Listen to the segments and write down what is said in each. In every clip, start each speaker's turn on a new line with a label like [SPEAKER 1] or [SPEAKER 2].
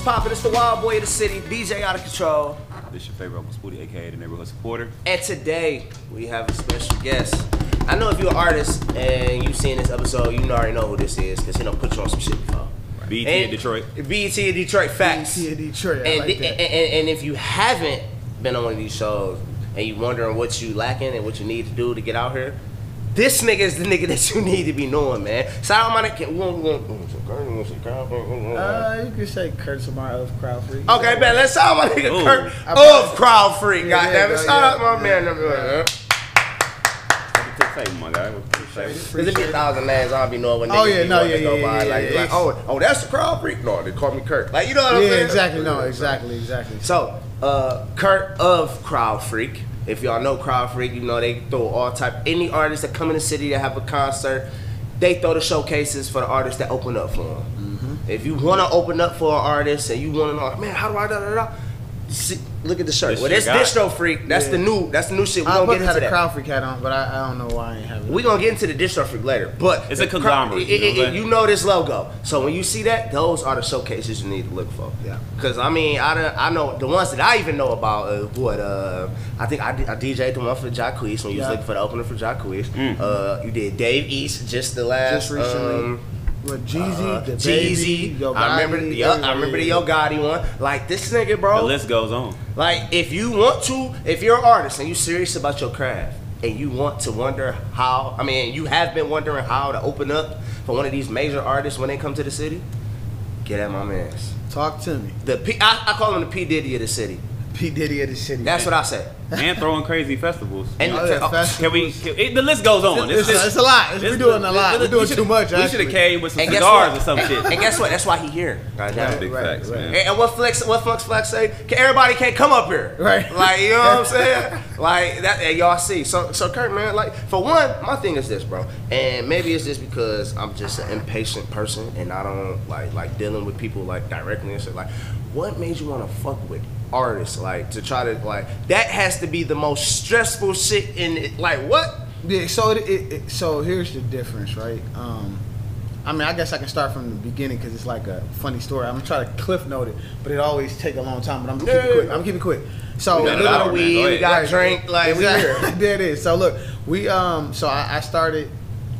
[SPEAKER 1] Hey yo, what's poppin'? It's the wild boy of the city, DJ out of control.
[SPEAKER 2] This is your favorite Uncle Spooty, aka the neighborhood supporter.
[SPEAKER 1] And today we have a special guest. I know if you're an artist and you've seen this episode, you already know who this is because he don't put you on some shit before.
[SPEAKER 2] BET
[SPEAKER 1] And-
[SPEAKER 2] in Detroit.
[SPEAKER 1] BET in Detroit, facts.
[SPEAKER 3] BET in Detroit, I
[SPEAKER 1] and,
[SPEAKER 3] like
[SPEAKER 1] and,
[SPEAKER 3] that.
[SPEAKER 1] and, and if you haven't been on one of these shows and you wondering what you lacking and what you need to do to get out here, this nigga is the nigga that you need to be knowing, man. Shout out my we we want-
[SPEAKER 3] Uh, you can say Kurt Lamar of Crowd Freak.
[SPEAKER 1] Okay, man, let's shout out my nigga
[SPEAKER 2] Ooh.
[SPEAKER 1] Kurt
[SPEAKER 3] I
[SPEAKER 1] of
[SPEAKER 3] probably-
[SPEAKER 1] Crowd Freak,
[SPEAKER 3] Yeah,
[SPEAKER 1] goddammit.
[SPEAKER 3] yeah,
[SPEAKER 1] Shout
[SPEAKER 3] yeah,
[SPEAKER 1] out my
[SPEAKER 3] yeah.
[SPEAKER 1] man. uh,
[SPEAKER 2] What's the tape, my guy? What's the tape?
[SPEAKER 1] Cause it be a thousand names, I don't be knowing what niggas
[SPEAKER 3] Oh, yeah,
[SPEAKER 1] be
[SPEAKER 3] no,
[SPEAKER 1] wanting to
[SPEAKER 3] yeah,
[SPEAKER 1] go
[SPEAKER 3] yeah,
[SPEAKER 1] by.
[SPEAKER 3] yeah,
[SPEAKER 1] like,
[SPEAKER 3] yeah,
[SPEAKER 1] like, oh, oh, that's the crowd freak. No, they call me Kurt. Like, you know what I'm
[SPEAKER 3] Yeah,
[SPEAKER 1] saying?
[SPEAKER 3] exactly. No, exactly, exactly.
[SPEAKER 1] So, uh, Kurt of Crowd Freak. If y'all know Crowd Freak, you know they throw all type. Any artists that come in the city that have a concert, they throw the showcases for the artists that open up for them.
[SPEAKER 3] Mm-hmm.
[SPEAKER 1] If you want to open up for an artist and you want to know, man, how do I da da da? See, look at the shirt.
[SPEAKER 2] This
[SPEAKER 1] well,
[SPEAKER 2] your
[SPEAKER 1] this
[SPEAKER 2] guy.
[SPEAKER 1] distro freak. That's
[SPEAKER 3] Yeah.
[SPEAKER 1] the new. That's the new shit. We
[SPEAKER 3] I
[SPEAKER 1] gonna
[SPEAKER 3] was
[SPEAKER 1] get
[SPEAKER 3] had
[SPEAKER 1] into
[SPEAKER 3] a
[SPEAKER 1] that.
[SPEAKER 3] Crowd Freak hat on, but I, I don't know why I ain't have it.
[SPEAKER 1] We gonna get into the distro freak later, but
[SPEAKER 2] It's a
[SPEAKER 1] the
[SPEAKER 2] conglomerate,
[SPEAKER 1] it-
[SPEAKER 2] you know
[SPEAKER 1] it- it- you know this logo, so when you see that, those are the showcases you need to look for.
[SPEAKER 3] Yeah.
[SPEAKER 1] Because I mean, I done, I know the ones that I even know about. Uh, what uh, I think I, I DJ'd the one for Jacquees when you was looking for the opener for Jacquees.
[SPEAKER 2] Mm.
[SPEAKER 1] Uh, you did Dave East just the last.
[SPEAKER 3] Just recently.
[SPEAKER 1] Um,
[SPEAKER 3] With Jeezy,
[SPEAKER 1] uh,
[SPEAKER 3] the
[SPEAKER 1] Jeezy.
[SPEAKER 3] Baby, Yo
[SPEAKER 1] I remember.
[SPEAKER 3] Gotti,
[SPEAKER 1] Yup, I remember the Yo. Gotti one. Like this nigga, bro.
[SPEAKER 2] The list goes on.
[SPEAKER 1] Like, if you want to, if you're an artist and you're serious about your craft, and you want to wonder how, I mean, you have been wondering how to open up for one of these major artists when they come to the city, get at my man's.
[SPEAKER 3] Talk to me.
[SPEAKER 1] The P, I, I call him the P Diddy of the city.
[SPEAKER 3] P Diddy of the city.
[SPEAKER 1] That's what I say.
[SPEAKER 2] And throwing crazy festivals.
[SPEAKER 1] And
[SPEAKER 3] Oh, yeah, fast-
[SPEAKER 2] Can we? Can, it, the list goes on.
[SPEAKER 3] It's, it's, it's a lot. It's, we're doing a lot. We're doing too much.
[SPEAKER 2] We should have came with some
[SPEAKER 1] and
[SPEAKER 2] cigars
[SPEAKER 1] what?
[SPEAKER 2] or some shit.
[SPEAKER 1] and guess what? That's why he here. Goddamn.
[SPEAKER 2] Big
[SPEAKER 3] Right,
[SPEAKER 2] facts,
[SPEAKER 3] right.
[SPEAKER 2] man.
[SPEAKER 1] And, and what Flex, what Flux Flex say? Can, everybody can't come up here,
[SPEAKER 3] Right.
[SPEAKER 1] Like you know what I'm saying? like that, and y'all see. So, so Kurt, man, like for one, my thing is this, bro, and maybe it's just because I'm just an impatient person and I don't like like dealing with people like directly and shit. Like, what made you want to fuck with artists? Like to try to like that has to be the most stressful shit in it. Like what?
[SPEAKER 3] Yeah, so it, it, it, so here's the difference, right? Um, I mean, I guess I can start from the beginning because it's like a funny story. I'm gonna try to cliff note it, but it always take a long time. But I'm gonna keep it quick. I'm gonna keep it quick. So
[SPEAKER 2] We got
[SPEAKER 1] a weed, we got drink, like we here.
[SPEAKER 3] there it is. So look, we um, so I, I started,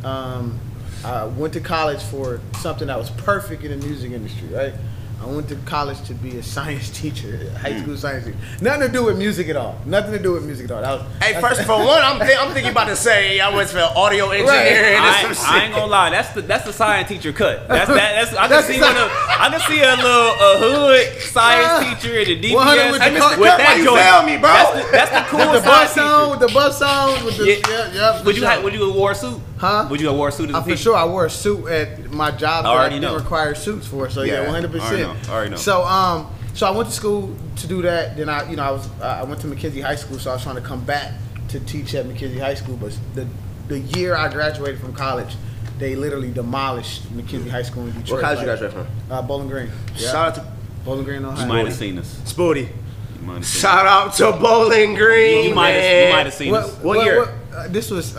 [SPEAKER 3] um, I went to college for something that was perfect in the music industry, right? I went to college to be a science teacher, high
[SPEAKER 1] Hmm.
[SPEAKER 3] school science teacher. Nothing to do with music at all. Nothing to do with music at all. That was,
[SPEAKER 1] Hey, first for one, I'm thi- I'm thinking about to say I went for audio engineering and
[SPEAKER 2] I,
[SPEAKER 1] some
[SPEAKER 2] ain't-
[SPEAKER 1] shit.
[SPEAKER 2] I ain't gonna lie. That's the that's the science teacher cut. That's that. That's I can see one of I can see a little a hood science teacher in the
[SPEAKER 3] 100
[SPEAKER 2] DPS
[SPEAKER 3] with
[SPEAKER 1] Hey,
[SPEAKER 3] the
[SPEAKER 1] Mr.
[SPEAKER 3] cut-
[SPEAKER 1] Kurt, why you fail me, bro?
[SPEAKER 2] That's the, that's the cool
[SPEAKER 3] with the
[SPEAKER 2] science
[SPEAKER 3] bus on,
[SPEAKER 2] teacher.
[SPEAKER 3] with the bus on, with the
[SPEAKER 2] Yeah.
[SPEAKER 3] yeah, yeah,
[SPEAKER 2] Would you
[SPEAKER 3] for
[SPEAKER 2] have,
[SPEAKER 3] sure.
[SPEAKER 2] would you have wore a suit?
[SPEAKER 3] Huh?
[SPEAKER 2] Would you have wore a suit as a
[SPEAKER 3] Uh, for sure, I wore a suit at my job.
[SPEAKER 2] I
[SPEAKER 3] that
[SPEAKER 2] already
[SPEAKER 3] didn't
[SPEAKER 2] know.
[SPEAKER 3] require suits for. So
[SPEAKER 1] Yeah,
[SPEAKER 3] yeah, one hundred
[SPEAKER 2] already
[SPEAKER 3] percent.
[SPEAKER 2] know, already know.
[SPEAKER 3] So um, so I went to school to do that. Then I, you know, I was uh, I went to McKenzie High School, so I was trying to come back to teach at McKenzie High School. But the the year I graduated from college, they literally demolished McKenzie High School in Detroit.
[SPEAKER 1] What college you
[SPEAKER 3] Like,
[SPEAKER 1] graduated from?
[SPEAKER 3] Uh, Bowling Green. Yeah.
[SPEAKER 1] Shout out to
[SPEAKER 3] Bowling Green, Ohio.
[SPEAKER 2] You might have seen us.
[SPEAKER 1] Spooty.
[SPEAKER 2] You might have seen
[SPEAKER 1] Shout out to Bowling Green.
[SPEAKER 2] You might have
[SPEAKER 1] man.
[SPEAKER 2] you might have seen
[SPEAKER 3] What,
[SPEAKER 2] us.
[SPEAKER 1] What year?
[SPEAKER 3] uh, this was.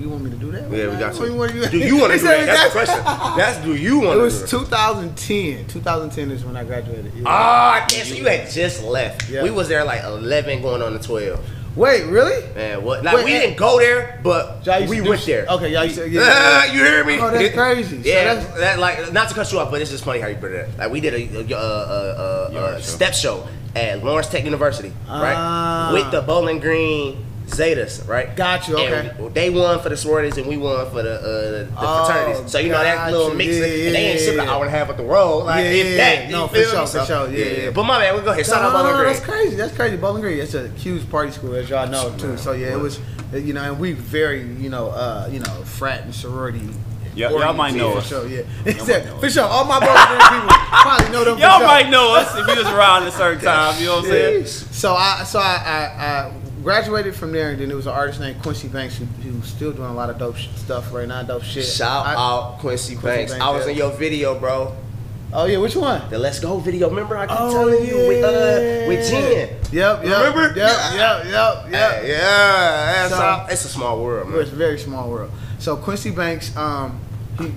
[SPEAKER 3] Uh, you want me to do that?
[SPEAKER 1] Yeah, we got
[SPEAKER 3] What
[SPEAKER 1] to.
[SPEAKER 3] want
[SPEAKER 1] Do you want to do that? That's the question. That's do you want
[SPEAKER 3] It
[SPEAKER 1] to
[SPEAKER 3] was
[SPEAKER 1] do it?
[SPEAKER 3] 2010. 2010 is when I graduated. Yeah.
[SPEAKER 1] Ah, damn, so you had just left.
[SPEAKER 3] Yeah.
[SPEAKER 1] We was there like 11 going on to 12.
[SPEAKER 3] Wait, really?
[SPEAKER 1] Man, what? Like,
[SPEAKER 3] Wait,
[SPEAKER 1] we didn't go there, but we went
[SPEAKER 3] sh-
[SPEAKER 1] there.
[SPEAKER 3] Okay, y'all used to,
[SPEAKER 1] Ah,
[SPEAKER 3] yeah.
[SPEAKER 1] you hear me?
[SPEAKER 3] Oh, that's crazy. So
[SPEAKER 1] Yeah,
[SPEAKER 3] that's-
[SPEAKER 1] that like not to cut you off, but it's just funny how you put it. Up. Like we did a, a, a, a, a, a step show at Lawrence Tech University, right?
[SPEAKER 3] Ah.
[SPEAKER 1] With the Bowling Green Zetas, right?
[SPEAKER 3] Got you, okay.
[SPEAKER 1] we- they won for the sororities and we won for the uh, the
[SPEAKER 3] Oh,
[SPEAKER 1] fraternities. So you know that little mix,
[SPEAKER 3] Yeah,
[SPEAKER 1] and they ain't
[SPEAKER 3] yeah,
[SPEAKER 1] shipping an hour and a half up the road. Like
[SPEAKER 3] Yeah,
[SPEAKER 1] if
[SPEAKER 3] yeah,
[SPEAKER 1] that,
[SPEAKER 3] yeah. No, for sure, for sure. Yeah, yeah.
[SPEAKER 1] But my man, we go ahead. Shout out Bowling Green.
[SPEAKER 3] that's crazy. That's crazy. Bowling Green. It's a huge party school, as y'all know too. So yeah, it was, you know, and we very, you know, uh, you know, frat and sorority.
[SPEAKER 2] Yeah, y'all might know
[SPEAKER 3] for
[SPEAKER 2] us.
[SPEAKER 3] Sure, yeah,
[SPEAKER 2] might
[SPEAKER 3] for sure. All my Bowling Green people probably know them.
[SPEAKER 2] Y'all
[SPEAKER 3] sure.
[SPEAKER 2] might know us if you was around at a certain time. You know what I'm saying?
[SPEAKER 3] So I so I, I, I graduated from there, and then there was an artist named Quincy Banks who, who's still doing a lot of dope sh- stuff right now. Dope shit.
[SPEAKER 1] Shout
[SPEAKER 3] I-
[SPEAKER 1] out Quincy, Banks.
[SPEAKER 3] Banks,
[SPEAKER 1] I was
[SPEAKER 3] yeah.
[SPEAKER 1] in your video, bro.
[SPEAKER 3] Oh yeah, which one?
[SPEAKER 1] The Let's Go video. Remember I keep
[SPEAKER 3] Oh,
[SPEAKER 1] telling you with uh with Jen.
[SPEAKER 3] Yep, yep.
[SPEAKER 1] Remember?
[SPEAKER 3] Yep, yep, yep, yep.
[SPEAKER 1] Yeah, yeah.
[SPEAKER 3] So-
[SPEAKER 1] it's a small world, man.
[SPEAKER 3] It's a very small world. So Quincy Banks, um, he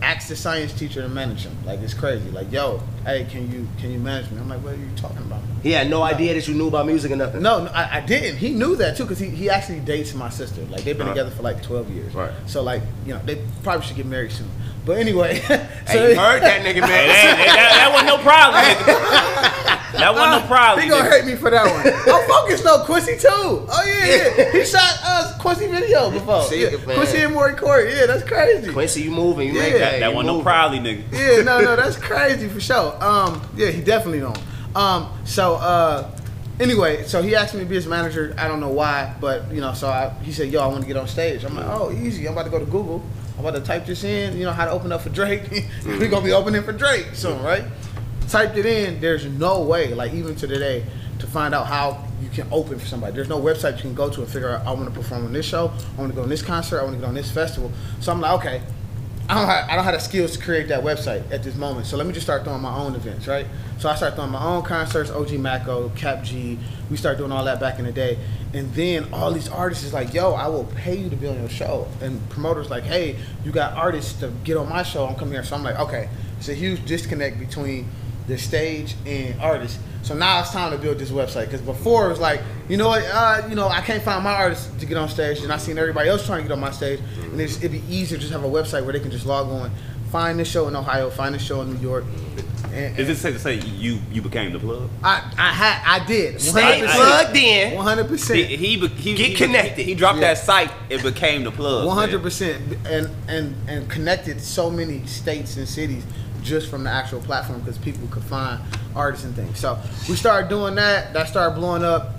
[SPEAKER 3] asked the science teacher to manage him. Like it's crazy. Like, yo, hey, can you can you manage me? I'm like, what are you talking about?
[SPEAKER 1] He had no idea that you knew about music or nothing.
[SPEAKER 3] No, no I, I didn't. He knew that too because he, he actually dates my sister. Like they've been
[SPEAKER 1] Uh-huh.
[SPEAKER 3] together for like 12 years.
[SPEAKER 1] Right.
[SPEAKER 3] So like you know they probably should get married soon. But anyway, so
[SPEAKER 1] Hey, you heard that nigga,
[SPEAKER 2] Hey,
[SPEAKER 1] man.
[SPEAKER 2] that, that, that wasn't no problem. That wasn't no problem.
[SPEAKER 3] He gonna
[SPEAKER 2] nigga.
[SPEAKER 3] hate me for that one. oh, focus though, Quincy too. Oh yeah, yeah. He shot us Quincy video before.
[SPEAKER 1] See,
[SPEAKER 3] yeah.
[SPEAKER 1] man.
[SPEAKER 3] Quincy and Maury Corey. Yeah, that's crazy.
[SPEAKER 1] Quincy, you moving? You
[SPEAKER 3] Yeah.
[SPEAKER 1] make
[SPEAKER 3] That-
[SPEAKER 1] that.
[SPEAKER 2] That wasn't no
[SPEAKER 1] moving.
[SPEAKER 2] probably, nigga.
[SPEAKER 3] Yeah, no, no, that's crazy for sure. Um, yeah, he definitely don't. Um, so uh, anyway, so he asked me to be his manager. I don't know why, but you know, so I, he said, "Yo, I want to get on stage." I'm like, "Oh, easy. I'm about to go to Google. I'm about to type this in. You know how to open up for Drake. We're gonna be opening for Drake soon, right?" Typed it in. There's no way, like even to today, to find out how you can open for somebody. There's no website you can go to and figure out. I want to perform on this show. I want to go on this concert. I want to go on this festival. So I'm like, okay. I don't, have, I don't have the skills to create that website at this moment. So let me just start throwing my own events, right? So I start throwing my own concerts, OG Mako, Cap G. We start doing all that back in the day. And then all these artists is like, yo, I will pay you to be on your show. And promoters like, hey, you got artists to get on my show. I'm coming here. So I'm like, okay. It's a huge disconnect between the stage and artists. So now it's time to build this website. Because before it was like, you know what, uh, you know, I can't find my artists to get on stage, and I seen everybody else trying to get on my stage, and it's, it'd be easier to just have a website where they can just log on, find this show in Ohio, find this show in New York. And,
[SPEAKER 2] Is it safe to say you you became the plug?
[SPEAKER 3] I I had I did
[SPEAKER 1] Stay plugged in.
[SPEAKER 3] One hundred
[SPEAKER 2] He,
[SPEAKER 3] percent.
[SPEAKER 2] he, be- he
[SPEAKER 1] Get
[SPEAKER 2] he-
[SPEAKER 1] connected.
[SPEAKER 2] He, dropped
[SPEAKER 3] Yeah.
[SPEAKER 2] that site. It became the plug.
[SPEAKER 3] Hundred percent, and and and connected so many states and cities just from the actual platform because people could find artists and things. So we started doing that. That started blowing up.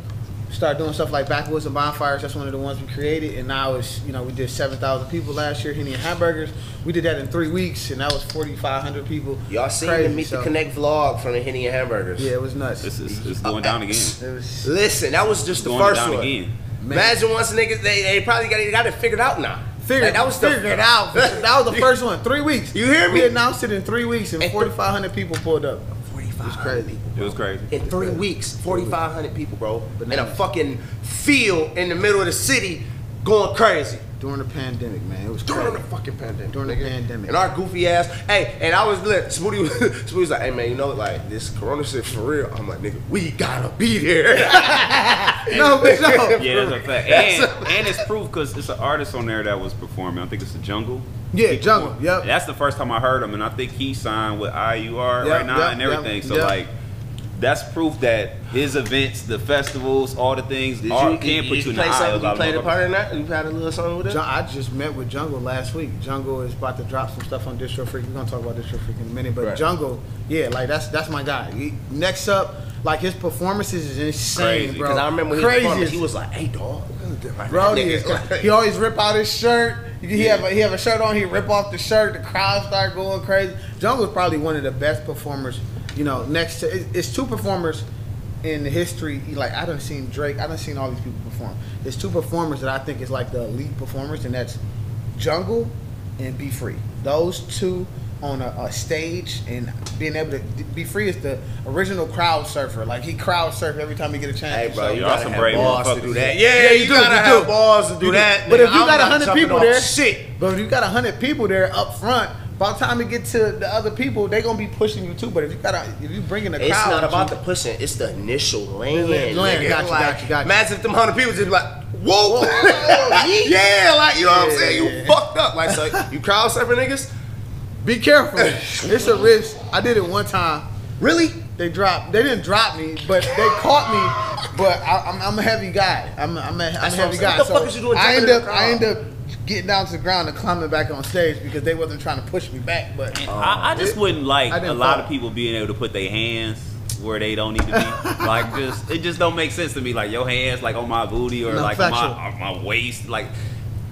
[SPEAKER 3] Started doing stuff like Backwoods and Bonfires. That's one of the ones we created, and now it's you know we did seven thousand people last year. Henny and Hamburgers. We did that in three weeks, and that was forty five hundred people.
[SPEAKER 1] Y'all seen
[SPEAKER 3] Crazy,
[SPEAKER 1] the Meet
[SPEAKER 3] so-
[SPEAKER 1] the Connect vlog from the Henny and Hamburgers?
[SPEAKER 3] Yeah, it was nuts.
[SPEAKER 2] It's, it's, it's uh, going down again.
[SPEAKER 3] It was
[SPEAKER 1] Listen, that was just the
[SPEAKER 2] Going
[SPEAKER 1] first
[SPEAKER 2] down
[SPEAKER 1] one.
[SPEAKER 2] again.
[SPEAKER 1] Imagine once niggas they, they probably got it, got it figured out now.
[SPEAKER 3] Figured,
[SPEAKER 1] Like, that was the-
[SPEAKER 3] figured it out. That was the first one. Three weeks.
[SPEAKER 1] You hear me?
[SPEAKER 3] We announced it in three weeks, and
[SPEAKER 1] And-
[SPEAKER 3] forty five hundred people pulled up.
[SPEAKER 1] Forty-five
[SPEAKER 3] It's crazy.
[SPEAKER 2] It was crazy.
[SPEAKER 1] in three weeks. Forty-five hundred people, bro, in a fucking field in the middle of the city, going crazy.
[SPEAKER 3] During the pandemic, man, it was
[SPEAKER 1] During the fucking pandemic.
[SPEAKER 3] During the pandemic.
[SPEAKER 1] And our goofy ass. Hey, and I was lit. Smoothie was, Smoothie was like, hey man, you know, like this corona shit for real. I'm like, nigga, we gotta be there.
[SPEAKER 3] No, for sure.
[SPEAKER 2] Yeah, that's a fact. And, and it's proof because it's an artist on there that was performing. I think it's the Jungle.
[SPEAKER 3] Yeah,
[SPEAKER 2] He
[SPEAKER 3] Jungle,
[SPEAKER 2] performed-
[SPEAKER 3] yep.
[SPEAKER 2] That's the first time I heard him, and I think he signed with IUR
[SPEAKER 3] Yep,
[SPEAKER 2] right now
[SPEAKER 3] yep,
[SPEAKER 2] and
[SPEAKER 3] yep,
[SPEAKER 2] everything. So
[SPEAKER 3] yep.
[SPEAKER 2] like, that's proof that his events, the festivals, all the things
[SPEAKER 1] Did
[SPEAKER 2] are,
[SPEAKER 1] you,
[SPEAKER 2] can
[SPEAKER 1] did
[SPEAKER 2] put
[SPEAKER 1] you
[SPEAKER 2] you in the eye
[SPEAKER 1] something?
[SPEAKER 2] of
[SPEAKER 1] You played a part in that? You had a little something with it?
[SPEAKER 3] I just met with Jungle last week. Jungle is about to drop some stuff on Distro Freak. We're gonna talk about Distro Freak in a minute, but
[SPEAKER 1] Right.
[SPEAKER 3] Jungle, yeah, like that's that's my guy. He, next up, like his performances is insane,
[SPEAKER 2] Crazy.
[SPEAKER 3] bro.
[SPEAKER 1] Because I remember when he
[SPEAKER 3] Crazy
[SPEAKER 1] performed, he was like, hey dog.
[SPEAKER 3] Bro, he, is, he always rip out his shirt. He have a, he have a shirt on. He rip off the shirt. The crowd start going crazy. Jungle's probably one of the best performers. You know, next to it's two performers in the history. Like I done seen Drake. I done seen all these people perform. There's two performers that I think is like the elite performers, and that's Jungle and Be Free. Those two on a, a stage and being able to be free is the original crowd surfer. Like he crowd surf every time he get a chance.
[SPEAKER 1] Hey, bro,
[SPEAKER 3] show.
[SPEAKER 1] you gotta
[SPEAKER 2] some brave
[SPEAKER 1] balls to do that.
[SPEAKER 3] Yeah,
[SPEAKER 1] Yeah,
[SPEAKER 3] you
[SPEAKER 1] you,
[SPEAKER 3] do,
[SPEAKER 1] gotta
[SPEAKER 3] you
[SPEAKER 1] have
[SPEAKER 3] do.
[SPEAKER 1] balls to do
[SPEAKER 3] You do.
[SPEAKER 1] that.
[SPEAKER 3] But
[SPEAKER 1] nigga.
[SPEAKER 3] if you
[SPEAKER 1] I'm
[SPEAKER 3] got 100 people there-
[SPEAKER 1] shit.
[SPEAKER 3] But if you got hundred people there up front, by the time you get to the other people, they gonna be pushing you too. But if you got a, if you bringing a crowd,
[SPEAKER 1] It's not about
[SPEAKER 3] you-
[SPEAKER 1] the pushing. It's the initial land.
[SPEAKER 3] Land, land,
[SPEAKER 1] nigga.
[SPEAKER 3] got you,
[SPEAKER 1] like,
[SPEAKER 3] got you, got you.
[SPEAKER 1] Imagine if them hundred people just be like, whoa,
[SPEAKER 3] yeet.
[SPEAKER 1] yeah, like you know what I'm saying. You fucked up. Like so, you crowd surfing niggas.
[SPEAKER 3] Be careful. it's a risk. I did it one time.
[SPEAKER 1] Really?
[SPEAKER 3] They dropped. They didn't drop me, but they caught me. But I, I'm, I'm a heavy guy. I'm, a- I'm a, I'm a
[SPEAKER 1] That's what I'm
[SPEAKER 3] heavy
[SPEAKER 1] saying.
[SPEAKER 3] guy.
[SPEAKER 1] What the
[SPEAKER 3] so
[SPEAKER 1] fuck is you doing
[SPEAKER 3] I end up. I end up getting down to the ground and climbing back on stage because they wasn't trying to push me back. But
[SPEAKER 2] I, I just
[SPEAKER 3] it-
[SPEAKER 2] wouldn't like a lot
[SPEAKER 3] fall.
[SPEAKER 2] of people being able to put their hands where they don't need to be. like just it just don't make sense to me. Like your hands like on my booty or
[SPEAKER 3] No,
[SPEAKER 2] like
[SPEAKER 3] factual.
[SPEAKER 2] my on my waist. Like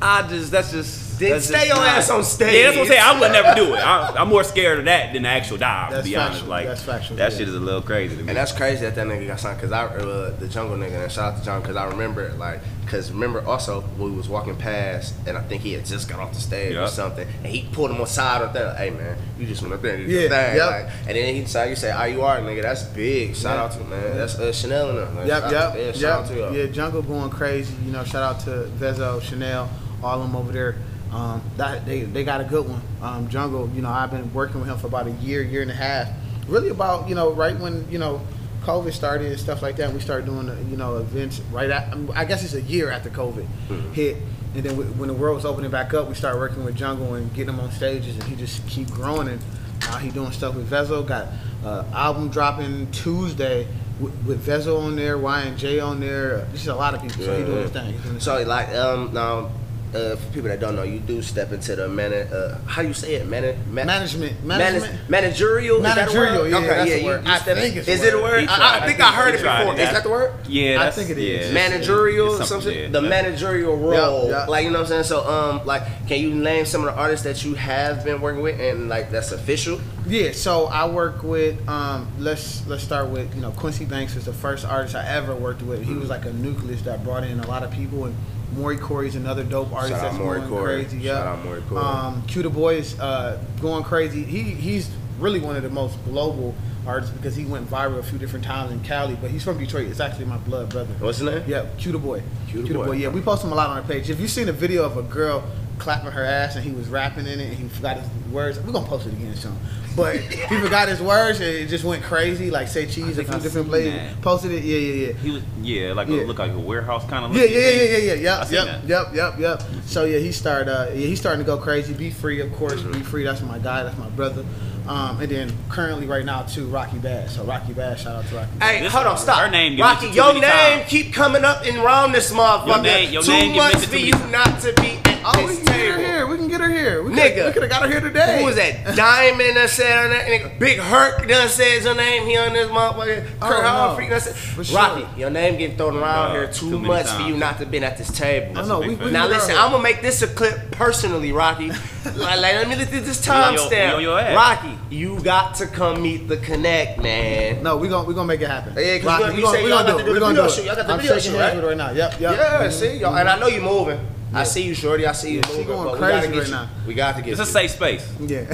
[SPEAKER 2] I just that's just
[SPEAKER 1] Then
[SPEAKER 2] that's
[SPEAKER 1] stay
[SPEAKER 2] just
[SPEAKER 1] your
[SPEAKER 2] not-
[SPEAKER 1] ass on stage.
[SPEAKER 2] Yeah, that's what I'm saying. I would never do it. I, I'm more scared of that than the actual dive.
[SPEAKER 3] That's
[SPEAKER 2] to be honest, like
[SPEAKER 3] That's factual,
[SPEAKER 2] that
[SPEAKER 3] yeah.
[SPEAKER 2] shit is a little crazy to me.
[SPEAKER 1] And that's crazy that that nigga got signed because I uh, the jungle nigga and shout out to John because I remember like because remember also when we was walking past and I think he had just got off the stage or something and he pulled him aside or there hey man you just went up there and did
[SPEAKER 3] Yeah,
[SPEAKER 1] your thing
[SPEAKER 3] yup.
[SPEAKER 1] like, and then he decided you say IUR nigga that's big shout
[SPEAKER 3] Yeah.
[SPEAKER 1] out to man that's uh, Chanel and them like,
[SPEAKER 3] Yep,
[SPEAKER 1] shout
[SPEAKER 3] yep,
[SPEAKER 1] to- yeah, shout out to
[SPEAKER 3] yep.
[SPEAKER 1] y'all.
[SPEAKER 3] Yeah, Jungle going crazy. You know, shout out to Vezo, Chanel, all of them over there. Um, that they they got a good one. Um, Jungle, you know, I've been working with him for about a year, year and a half. Really about you know right when you know COVID started and stuff like that. We started doing uh, you know events right at. I, guess it's a year after COVID hit, and then we, when the world was opening back up, we started working with Jungle and getting him on stages, and he just keep growing. And now he doing stuff with Vezo. Got uh, album dropping Tuesday with, with Vezo on there, Y and J on there. Uh, just a lot of people. So he doing his thing. He doing his
[SPEAKER 1] So
[SPEAKER 3] thing.
[SPEAKER 1] like um now. Uh, for people that don't know, you do step into the man. Uh, how you say it? Man, man,
[SPEAKER 3] Management-
[SPEAKER 1] manage-
[SPEAKER 3] management?
[SPEAKER 1] managerial. Is that a
[SPEAKER 3] Managerial,
[SPEAKER 1] word?
[SPEAKER 3] yeah,
[SPEAKER 1] okay,
[SPEAKER 3] that's
[SPEAKER 1] yeah.
[SPEAKER 3] a
[SPEAKER 1] you-
[SPEAKER 3] word.
[SPEAKER 1] you
[SPEAKER 3] I think it's
[SPEAKER 1] Is
[SPEAKER 3] a
[SPEAKER 1] it a
[SPEAKER 3] word.
[SPEAKER 1] word? I, I
[SPEAKER 2] tried
[SPEAKER 1] think. I heard it before.
[SPEAKER 2] it.
[SPEAKER 1] Is that the word?
[SPEAKER 2] Yeah,
[SPEAKER 3] I think it
[SPEAKER 2] yeah, it's-
[SPEAKER 1] managerial
[SPEAKER 2] it's
[SPEAKER 1] or something,
[SPEAKER 2] yeah.
[SPEAKER 1] the
[SPEAKER 2] That-
[SPEAKER 1] managerial role
[SPEAKER 3] yeah.
[SPEAKER 1] like you know what i'm saying so um like can you name some of the artists that you have been working with and like that's official
[SPEAKER 3] Yeah, so I work with um let's let's start with, you know, Quincy Banks was the first artist I ever worked with. He was like a nucleus that brought in a lot of people and Maury Corey's another dope artist
[SPEAKER 1] Shout out
[SPEAKER 3] that's going
[SPEAKER 1] Corey.
[SPEAKER 3] crazy.
[SPEAKER 1] Shout
[SPEAKER 3] Yeah.
[SPEAKER 1] out Maury Corey.
[SPEAKER 3] Um Q the Boy is uh going crazy. He he's really one of the most global artists because he went viral a few different times in Cali, but he's from Detroit. It's actually my blood brother.
[SPEAKER 1] what's his name
[SPEAKER 3] Yeah, Q the boy.
[SPEAKER 1] Q the Boy.
[SPEAKER 3] Yeah, we post him a lot on our page. If you've seen a video of a girl clapping her ass and he was rapping in it and he forgot his words, we're gonna post it again soon. But he forgot his words and it just went crazy, like say cheese a few
[SPEAKER 2] I've
[SPEAKER 3] different
[SPEAKER 2] seen
[SPEAKER 3] places.
[SPEAKER 2] that.
[SPEAKER 3] Posted it, yeah, yeah, yeah.
[SPEAKER 2] He was, yeah, like
[SPEAKER 3] Yeah.
[SPEAKER 2] a look like a warehouse kind of.
[SPEAKER 3] Yeah, yeah, yeah, yeah, yeah,
[SPEAKER 2] I
[SPEAKER 3] yep, yep, yep, yep, yep. So yeah, he started. Uh, yeah, he's starting to go crazy. Be free, of course. Be free. That's my guy. That's my brother. Um, and then currently right now too, Rocky Bass. So Rocky Bass, shout out to Rocky.
[SPEAKER 1] Hey,
[SPEAKER 2] This-
[SPEAKER 1] hold on, stop.
[SPEAKER 2] her name get
[SPEAKER 1] Rocky,
[SPEAKER 2] mentioned
[SPEAKER 1] your name
[SPEAKER 2] times.
[SPEAKER 1] keep coming up and around this motherfucker.
[SPEAKER 2] Your name- your
[SPEAKER 1] Too
[SPEAKER 2] name get
[SPEAKER 1] much for you not to be at
[SPEAKER 3] Oh, we
[SPEAKER 1] this
[SPEAKER 3] can get her here. We can get her here. We
[SPEAKER 1] Nigga.
[SPEAKER 3] could, we could have got her here today.
[SPEAKER 1] Who was that? Diamond that said her name. Nigga, Big Herc done said her name. He on this motherfucker.
[SPEAKER 3] Oh,
[SPEAKER 1] Kurt
[SPEAKER 3] no.
[SPEAKER 1] Humphrey done said.
[SPEAKER 3] Sure.
[SPEAKER 1] Rocky, your name getting thrown around
[SPEAKER 2] No,
[SPEAKER 1] here too,
[SPEAKER 2] too many
[SPEAKER 1] much for you not to been at this table.
[SPEAKER 3] I know.
[SPEAKER 2] a
[SPEAKER 3] We, we.
[SPEAKER 1] Now listen, I'm gonna make this a clip personally, Rocky. like, like, let me look at this
[SPEAKER 2] We on
[SPEAKER 1] timestamp.
[SPEAKER 2] on.
[SPEAKER 1] Rocky, you got to come meet the connect, man.
[SPEAKER 3] No, we gonna we gonna make it happen.
[SPEAKER 1] Yeah, 'cause
[SPEAKER 3] Rocky,
[SPEAKER 1] you-
[SPEAKER 3] we
[SPEAKER 1] you
[SPEAKER 3] gonna,
[SPEAKER 1] say
[SPEAKER 3] we
[SPEAKER 1] y'all
[SPEAKER 3] gonna
[SPEAKER 1] got
[SPEAKER 3] do it. We
[SPEAKER 1] the
[SPEAKER 3] gonna
[SPEAKER 1] video
[SPEAKER 3] do
[SPEAKER 1] shoot.
[SPEAKER 3] it.
[SPEAKER 1] Y'all got the
[SPEAKER 3] I'm
[SPEAKER 1] video
[SPEAKER 3] shaking
[SPEAKER 1] shoot,
[SPEAKER 3] hands
[SPEAKER 1] right?
[SPEAKER 3] right now. Yep, yep.
[SPEAKER 1] Yeah, see, y'all, and I know you moving. I see you, shorty. I see you
[SPEAKER 3] Yeah, she
[SPEAKER 1] moving.
[SPEAKER 3] going
[SPEAKER 1] but we gotta get
[SPEAKER 3] right
[SPEAKER 1] you.
[SPEAKER 3] now.
[SPEAKER 1] We got to get
[SPEAKER 2] It's a
[SPEAKER 1] you.
[SPEAKER 2] safe space.
[SPEAKER 3] Yeah.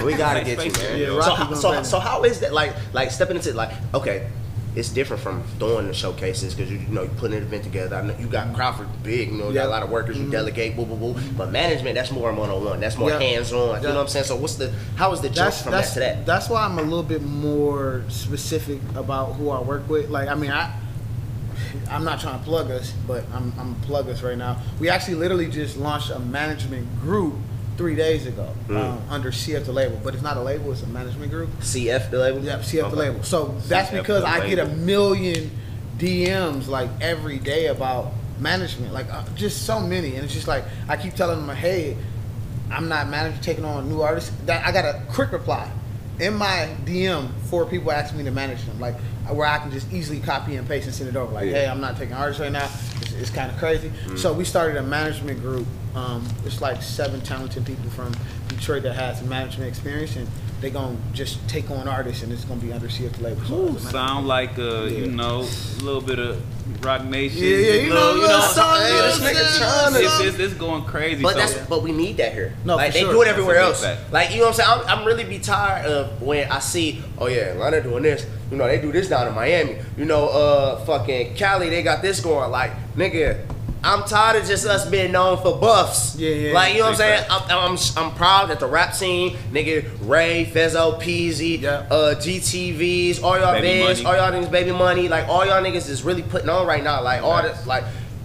[SPEAKER 1] We gotta
[SPEAKER 2] Safe
[SPEAKER 1] get you,
[SPEAKER 2] space.
[SPEAKER 1] man.
[SPEAKER 3] Yeah,
[SPEAKER 1] so,
[SPEAKER 3] going
[SPEAKER 1] so,
[SPEAKER 3] crazy.
[SPEAKER 1] so how is that like? Like stepping into like, okay, it's different from doing the showcases because you, you know you putting an event together. I know you got mm-hmm. Crawford big, you know, you got a lot of workers. You mm-hmm. delegate, boo, boo, boo. But management, that's more one on one. That's more
[SPEAKER 3] Yeah.
[SPEAKER 1] hands on. You
[SPEAKER 3] Yeah.
[SPEAKER 1] know what I'm saying? So what's the how is the jump
[SPEAKER 3] that's
[SPEAKER 1] from
[SPEAKER 3] that's
[SPEAKER 1] that to that?
[SPEAKER 3] that's why I'm a little bit more specific about who I work with. Like, I mean, I I'm not trying to plug us, but I'm I'm gonna plug us right now. We actually literally just launched a management group three days ago
[SPEAKER 1] Mm.
[SPEAKER 3] um, under CF the label, but it's not a label; it's a management group.
[SPEAKER 1] CF the label.
[SPEAKER 3] Yep, CF the label. So that's
[SPEAKER 2] CF
[SPEAKER 3] because I get a million DMs like every day about management, like uh, just so many, and it's just like I keep telling them, hey, I'm not managing taking on new artists. That I got a quick reply in my DM for people asking me to manage them, like where I can just easily copy and paste and send it over. Like,
[SPEAKER 1] Yeah.
[SPEAKER 3] hey, I'm not taking artists right now. It's, it's kind of crazy. So we started a management group. Um, it's like seven talented people from Detroit that has management experience, and they gonna just take on artists, and it's gonna be under CF label. So
[SPEAKER 2] Ooh,
[SPEAKER 3] it's a
[SPEAKER 2] sound like uh, you know, a little bit of Roc Nation.
[SPEAKER 3] Yeah, yeah, you know,
[SPEAKER 2] you know,
[SPEAKER 3] something,
[SPEAKER 1] Hey, this nigga
[SPEAKER 3] something.
[SPEAKER 1] trying
[SPEAKER 2] it's,
[SPEAKER 1] to-
[SPEAKER 2] it's, it's going crazy.
[SPEAKER 1] But
[SPEAKER 2] so,
[SPEAKER 1] that's but we need that here.
[SPEAKER 3] No,
[SPEAKER 1] like
[SPEAKER 3] for
[SPEAKER 1] they
[SPEAKER 3] sure.
[SPEAKER 1] do it everywhere else.
[SPEAKER 2] fact.
[SPEAKER 1] Like you know what I'm saying? I'm, I'm really be tired of when I see, oh yeah, Atlanta doing this. You know they do this down in Miami. You know, uh, fucking Cali, they got this going. Like nigga. I'm tired of just us being known for buffs.
[SPEAKER 3] Yeah, yeah,
[SPEAKER 1] Like you know what I'm saying? I'm, I'm, I'm proud that the rap scene, nigga, Ray, Fezzo, Peezy,
[SPEAKER 3] Yeah.
[SPEAKER 1] uh, GTVs, all y'all
[SPEAKER 2] Baby
[SPEAKER 1] bands, all y'all niggas, baby money, like all y'all niggas is really putting on right now. Like all this, like,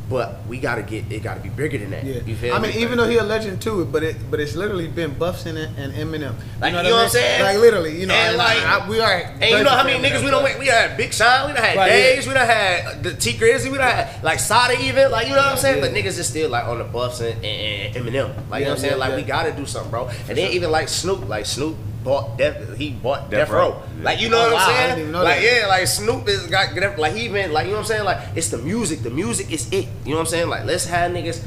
[SPEAKER 1] but we gotta get it. Gotta be bigger than that.
[SPEAKER 3] Yeah,
[SPEAKER 1] You feel
[SPEAKER 3] I
[SPEAKER 1] me?
[SPEAKER 3] mean, even though he a legend too, but it but it's literally been Buffs in it and Eminem.
[SPEAKER 1] Like,
[SPEAKER 3] you know,
[SPEAKER 1] you know what
[SPEAKER 3] I
[SPEAKER 1] I'm saying?
[SPEAKER 3] Like literally, you know,
[SPEAKER 1] And,
[SPEAKER 3] and
[SPEAKER 1] like-
[SPEAKER 3] I, we are.
[SPEAKER 1] And you know how many niggas we done went? We had Big Sean, we done had
[SPEAKER 3] Right,
[SPEAKER 1] Days,
[SPEAKER 3] yeah.
[SPEAKER 1] we done had the Tee Grizzley, we done had like Sada even, like you know what I'm saying?
[SPEAKER 3] Yeah.
[SPEAKER 1] But niggas is still like on the Buffs and, and, and Eminem, like you know what I'm saying? Like we gotta do something, bro. And then even like Snoop, like Snoop bought Def, he bought
[SPEAKER 2] Death
[SPEAKER 1] Death Row,
[SPEAKER 2] Row.
[SPEAKER 1] like you know
[SPEAKER 3] Oh,
[SPEAKER 1] what
[SPEAKER 3] wow, I
[SPEAKER 1] I'm
[SPEAKER 3] didn't
[SPEAKER 1] saying? like
[SPEAKER 3] that.
[SPEAKER 1] yeah, like Snoop is got like he even like you know what I'm saying? Like it's the music, the music is it. You know what I'm saying? Like let's have niggas.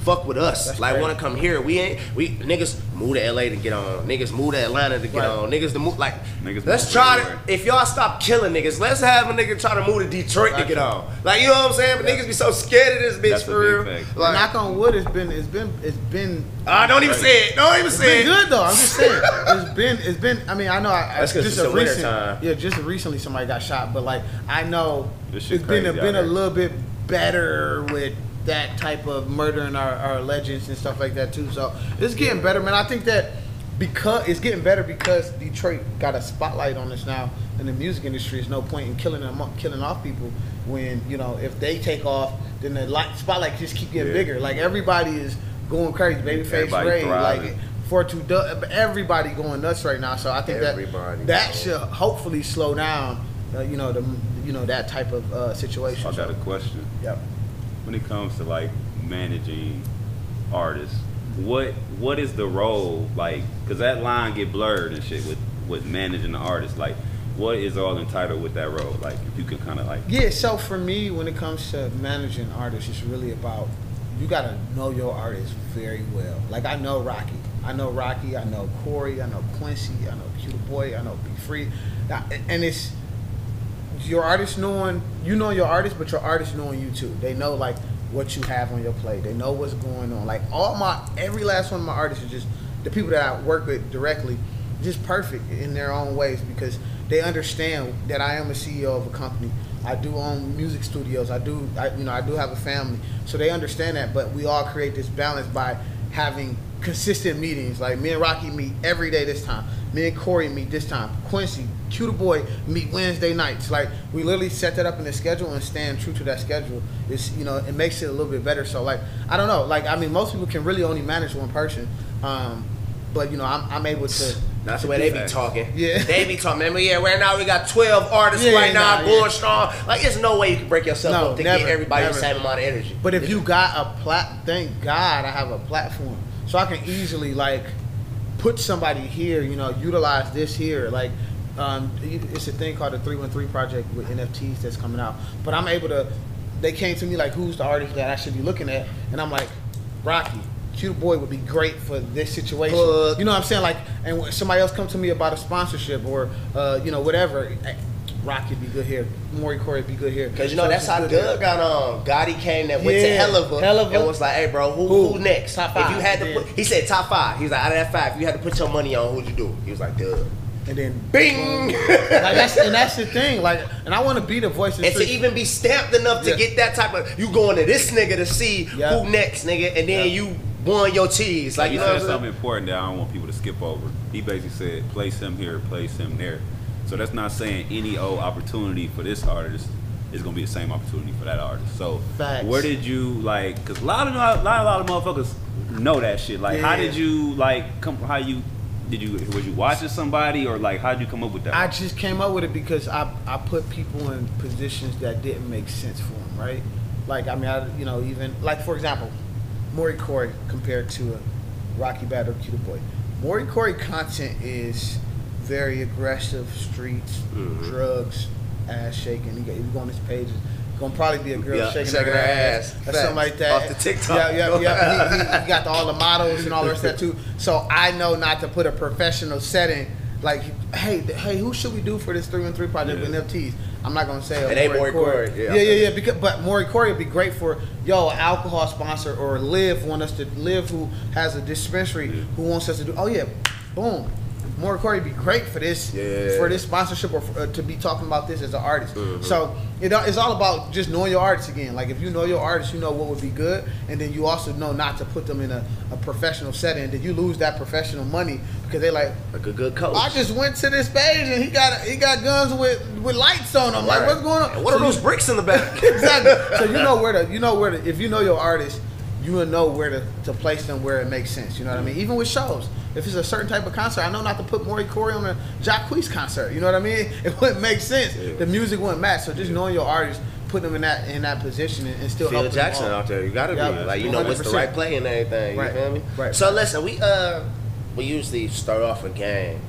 [SPEAKER 1] Fuck with us,
[SPEAKER 3] That's
[SPEAKER 1] like want to come here. We ain't we niggas move to LA to get on. Niggas move to Atlanta to get
[SPEAKER 3] Right.
[SPEAKER 1] on. Niggas to move like
[SPEAKER 2] Niggas
[SPEAKER 1] let's
[SPEAKER 2] move
[SPEAKER 1] try
[SPEAKER 2] everywhere.
[SPEAKER 1] to if y'all stop killing niggas, let's have a nigga try to move to Detroit to get on. Like you know what I'm saying? But
[SPEAKER 3] Yeah.
[SPEAKER 1] niggas be so scared of this bitch
[SPEAKER 2] That's
[SPEAKER 1] for real.
[SPEAKER 2] fact.
[SPEAKER 1] Like,
[SPEAKER 3] knock on wood, it's been it's been it's been
[SPEAKER 1] ah, don't even say it. Don't even
[SPEAKER 3] it's
[SPEAKER 1] say
[SPEAKER 3] been
[SPEAKER 1] it.
[SPEAKER 3] good though. I'm just saying it's been it's been. I mean, I know I,
[SPEAKER 1] That's 'cause
[SPEAKER 3] just
[SPEAKER 1] it's
[SPEAKER 3] a
[SPEAKER 1] the
[SPEAKER 3] recent
[SPEAKER 1] time.
[SPEAKER 3] yeah, just recently somebody got shot, but like I know it's been a,
[SPEAKER 2] crazy
[SPEAKER 3] been a little bit better with that type of murdering our, our legends and stuff like that too. So it's getting better, man. I think that because it's getting better because Detroit got a spotlight on us now in the music industry. There's no point in killing them, up- killing off people when you know if they take off, then the light, spotlight just keep getting
[SPEAKER 2] Yeah.
[SPEAKER 3] bigger. Like everybody is going crazy. Babyface Ray, like for two, everybody going nuts right now. So I think
[SPEAKER 1] Everybody
[SPEAKER 3] that that should hopefully slow down. Uh, you know the you know that type of uh, situation.
[SPEAKER 2] I got a question.
[SPEAKER 3] yep.
[SPEAKER 2] When it comes to like managing artists, what what is the role like? Because that line get blurred and shit with with managing the artist. Like, what is all entitled with that role? Like, if you can kind of like
[SPEAKER 3] Yeah, so for me, when it comes to managing artists, it's really about you gotta know your artist very well. Like I know Rocky, I know Rocky, I know Corey, I know Quincy, I know Q the Boy, I know Be Free, Now, and it's your artist knowing you know your artist, but your artist knowing you too. They know like what you have on your plate. They know what's going on. Like all my every last one of my artists is just the people that I work with directly, just perfect in their own ways because they understand that I am a CEO of a company. I do own music studios. I do, I, you know, I do have a family, so they understand that. But we all create this balance by having consistent meetings. Like me and Rocky meet every day this time. Me and Corey meet this time. Quincy, Q the Boy meet Wednesday nights. Like we literally set that up in the schedule and stand true to that schedule. It's you know it makes it a little bit better. So like I don't know. Like I mean most people can really only manage one person, um, but you know I'm, I'm able to.
[SPEAKER 1] That's the way they be talking.
[SPEAKER 3] Yeah.
[SPEAKER 1] They be talking. Remember, yeah, right now we got 12 artists
[SPEAKER 3] Yeah,
[SPEAKER 1] right now
[SPEAKER 3] nah,
[SPEAKER 1] going
[SPEAKER 3] yeah.
[SPEAKER 1] strong. Like, there's no way you can break yourself
[SPEAKER 3] No,
[SPEAKER 1] up to
[SPEAKER 3] never,
[SPEAKER 1] get everybody
[SPEAKER 3] never.
[SPEAKER 1] the same amount of energy.
[SPEAKER 3] But if you got a plat, thank God I have a platform, so I can easily like put somebody here. You know, utilize this here. Like, um, it's a thing called the Three One Three Project with NFTs that's coming out. But I'm able to. They came to me like, who's the artist that I should be looking at? And I'm like, Rocky. Cute boy would be great for this situation.
[SPEAKER 1] Hook.
[SPEAKER 3] You know what I'm saying? Like, and somebody else come to me about a sponsorship or, uh, you know, whatever. Rocky'd be good here. Maury Corey'd be good here.
[SPEAKER 1] Because you know
[SPEAKER 3] So
[SPEAKER 1] that's how
[SPEAKER 3] good here.
[SPEAKER 1] Dugg got um, on. Gotti came that went to
[SPEAKER 3] Yeah,
[SPEAKER 1] Helluva,
[SPEAKER 3] Helluva.
[SPEAKER 1] and was like, "Hey, bro, who,
[SPEAKER 3] Who?
[SPEAKER 1] who next?
[SPEAKER 3] Top five.
[SPEAKER 1] If you had to
[SPEAKER 3] yeah.
[SPEAKER 1] put, he said top five. He was like, out of that five, if you had to put your money on, who'd you do? He was like, Dugg.
[SPEAKER 3] And then
[SPEAKER 1] Bing.
[SPEAKER 3] like that's and that's the thing. Like, and I want to be the voice of the
[SPEAKER 1] And to even be stamped enough to
[SPEAKER 3] Yeah.
[SPEAKER 1] get that type of, you going to this nigga to see
[SPEAKER 3] Yeah.
[SPEAKER 1] who next, nigga, and then
[SPEAKER 3] Yeah.
[SPEAKER 1] you won your cheese. Like,
[SPEAKER 2] Like
[SPEAKER 1] you
[SPEAKER 2] you
[SPEAKER 1] know
[SPEAKER 2] said something important that I don't want people to skip over. He basically said, place him here, place him there. So that's not saying any old opportunity for this artist is gonna be the same opportunity for that artist. So
[SPEAKER 3] Facts.
[SPEAKER 2] where did you like? Because a lot of a lot, a lot of motherfuckers know that shit. Like, how did you like come? How you did you was you watching somebody or like how did you come up with that?
[SPEAKER 3] I just came up with it because I I put people in positions that didn't make sense for them, right? Like I mean, I, you know, even like for example, Maury Corey compared to a Rocky or Q the Boy. Maury Corey content is very aggressive, streets,
[SPEAKER 1] Mhm.
[SPEAKER 3] drugs, ass shaking. He, got- he go on his page. It's gonna probably be a girl
[SPEAKER 1] Yeah,
[SPEAKER 3] shaking,
[SPEAKER 1] shaking
[SPEAKER 3] her
[SPEAKER 1] her
[SPEAKER 3] ass,
[SPEAKER 1] ass.
[SPEAKER 3] or something like that.
[SPEAKER 1] Off the TikTok.
[SPEAKER 3] Yeah, yeah, yeah. He, he, he got all the models and all the rest of that too. So I know not to put a professional setting. Like, hey, hey, who should we do for this three one three project
[SPEAKER 2] Yeah.
[SPEAKER 3] with NFTs? I'm not gonna say.
[SPEAKER 1] It ain't Maury Corey,
[SPEAKER 3] Yeah,
[SPEAKER 1] yeah.
[SPEAKER 3] yeah, yeah. Because, but Maury Corey would be great for yo alcohol sponsor or Live want us to Live who has a dispensary who wants us to do. Oh yeah, boom. Maury Corey would be great for this
[SPEAKER 1] Yeah.
[SPEAKER 3] for this sponsorship or for, uh, to be talking about this as an artist.
[SPEAKER 1] Mhm.
[SPEAKER 3] So it, it's all about just knowing your artist again. Like if you know your artist, you know what would be good, and then you also know not to put them in a, a professional setting. Then you lose that professional money because they like.
[SPEAKER 1] Like a good coach.
[SPEAKER 3] I just went to this page and he got he got guns with with lights on them. Like what's going on?
[SPEAKER 1] And What are those bricks in the back?
[SPEAKER 3] exactly. So you know where to you know where to if you know your artist, you will know where to, to place them where it makes sense. You know what I mean? Even with shows. If it's a certain type of concert, I know not to put Maury Corey on a Jacquees concert. You know what I mean? It wouldn't make sense.
[SPEAKER 1] Yeah.
[SPEAKER 3] The music wouldn't match. So just knowing your artist, putting them in that in that position and, and still
[SPEAKER 1] Phil Jackson out there, you gotta
[SPEAKER 3] Yeah,
[SPEAKER 1] be like you know what's the
[SPEAKER 3] 100%.
[SPEAKER 1] right play and everything. You
[SPEAKER 3] Right.
[SPEAKER 1] feel me?
[SPEAKER 3] Right.
[SPEAKER 1] So listen, we uh we usually start off a game.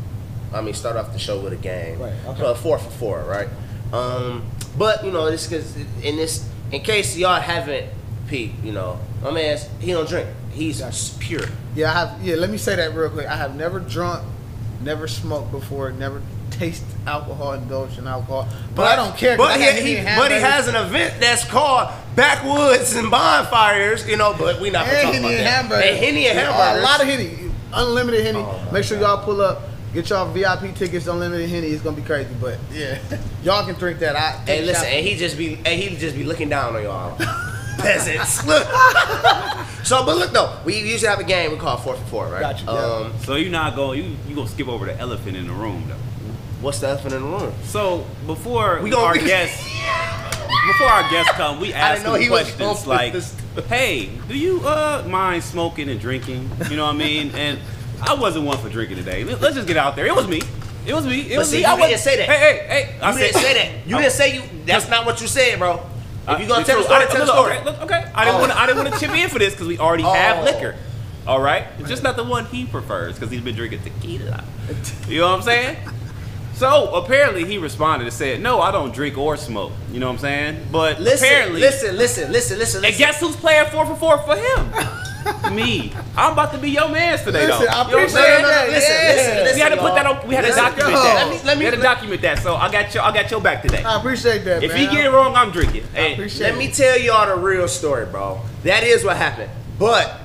[SPEAKER 1] I mean, start off the show with a game.
[SPEAKER 3] Right, okay.
[SPEAKER 1] Uh, four for four, right? Um, but you know, this because in this, in case y'all haven't peeped, you know, my man, he don't drink. He's
[SPEAKER 3] Gotcha.
[SPEAKER 1] pure.
[SPEAKER 3] Yeah, I have. Yeah, let me say that real quick. I have never drunk, never smoked before, never tasted alcohol, indulged in alcohol. But, I don't care.
[SPEAKER 1] But he, he- but he has an event that's called Backwoods and Bonfires, you know. But we not
[SPEAKER 3] and Henny
[SPEAKER 1] about
[SPEAKER 3] and
[SPEAKER 1] that.
[SPEAKER 3] hamburgers.
[SPEAKER 1] And Henny and hamburgers.
[SPEAKER 3] A lot of Henny, unlimited Henny.
[SPEAKER 1] Oh,
[SPEAKER 3] Make sure
[SPEAKER 1] God.
[SPEAKER 3] y'all pull up. Get y'all VIP tickets, unlimited Henny. It's gonna be crazy, but yeah, y'all can drink that. I
[SPEAKER 1] Hey, listen, and he just be, and he just be looking down on y'all. peasants. So, but look though, we usually have a game we call four for four, right?
[SPEAKER 3] Got you, yeah.
[SPEAKER 1] Um,
[SPEAKER 2] So you're not going. You you gonna skip over the elephant in the room though.
[SPEAKER 1] what's the elephant in the room?
[SPEAKER 2] So before
[SPEAKER 1] We
[SPEAKER 2] our
[SPEAKER 1] be-
[SPEAKER 2] guests, before our guests come, we ask
[SPEAKER 1] didn't know
[SPEAKER 2] them
[SPEAKER 1] he was
[SPEAKER 2] questions
[SPEAKER 1] gonna
[SPEAKER 2] like, "Hey, do you uh mind smoking and drinking?" You know what I mean? And I wasn't one for drinking today. Let- Let's just get out there. It was me. It was me. It
[SPEAKER 1] But
[SPEAKER 2] was
[SPEAKER 1] see,
[SPEAKER 2] me.
[SPEAKER 1] you
[SPEAKER 2] I wasn't-
[SPEAKER 1] didn't say that.
[SPEAKER 2] Hey, hey, hey! I
[SPEAKER 1] You didn't say that. You didn't say you. That's not what you said, bro. If you gonna
[SPEAKER 2] Uh,
[SPEAKER 1] tell the story,
[SPEAKER 2] I-
[SPEAKER 1] tell the story.
[SPEAKER 2] Okay, look, okay. I didn't
[SPEAKER 1] Oh.
[SPEAKER 2] want to. I didn't want to chip in for this because we already
[SPEAKER 1] Oh.
[SPEAKER 2] have liquor. All right, it's just not the one he prefers because he's been drinking tequila. You know what I'm saying? So apparently he responded and said, "No, I don't drink or smoke." You know what I'm saying? But
[SPEAKER 1] Listen,
[SPEAKER 2] apparently,
[SPEAKER 1] listen, listen, listen, listen,
[SPEAKER 2] and guess who's playing four for four for him? Me. I'm about to be your man's today,
[SPEAKER 3] Listen,
[SPEAKER 2] though.
[SPEAKER 3] I
[SPEAKER 2] You know what I'm
[SPEAKER 3] appreciate
[SPEAKER 1] no, no,
[SPEAKER 3] that.
[SPEAKER 1] listen,
[SPEAKER 3] yeah.
[SPEAKER 1] listen, listen.
[SPEAKER 2] We had to put that on. We had to document
[SPEAKER 1] go.
[SPEAKER 2] that.
[SPEAKER 1] Let me- let me-
[SPEAKER 2] we had to document that. So I got your. I got your back today.
[SPEAKER 3] I appreciate that,
[SPEAKER 2] If
[SPEAKER 3] man.
[SPEAKER 2] he get it wrong, I'm drinking. Hey,
[SPEAKER 3] appreciate
[SPEAKER 1] Let me tell y'all the real story, bro. That is what happened. But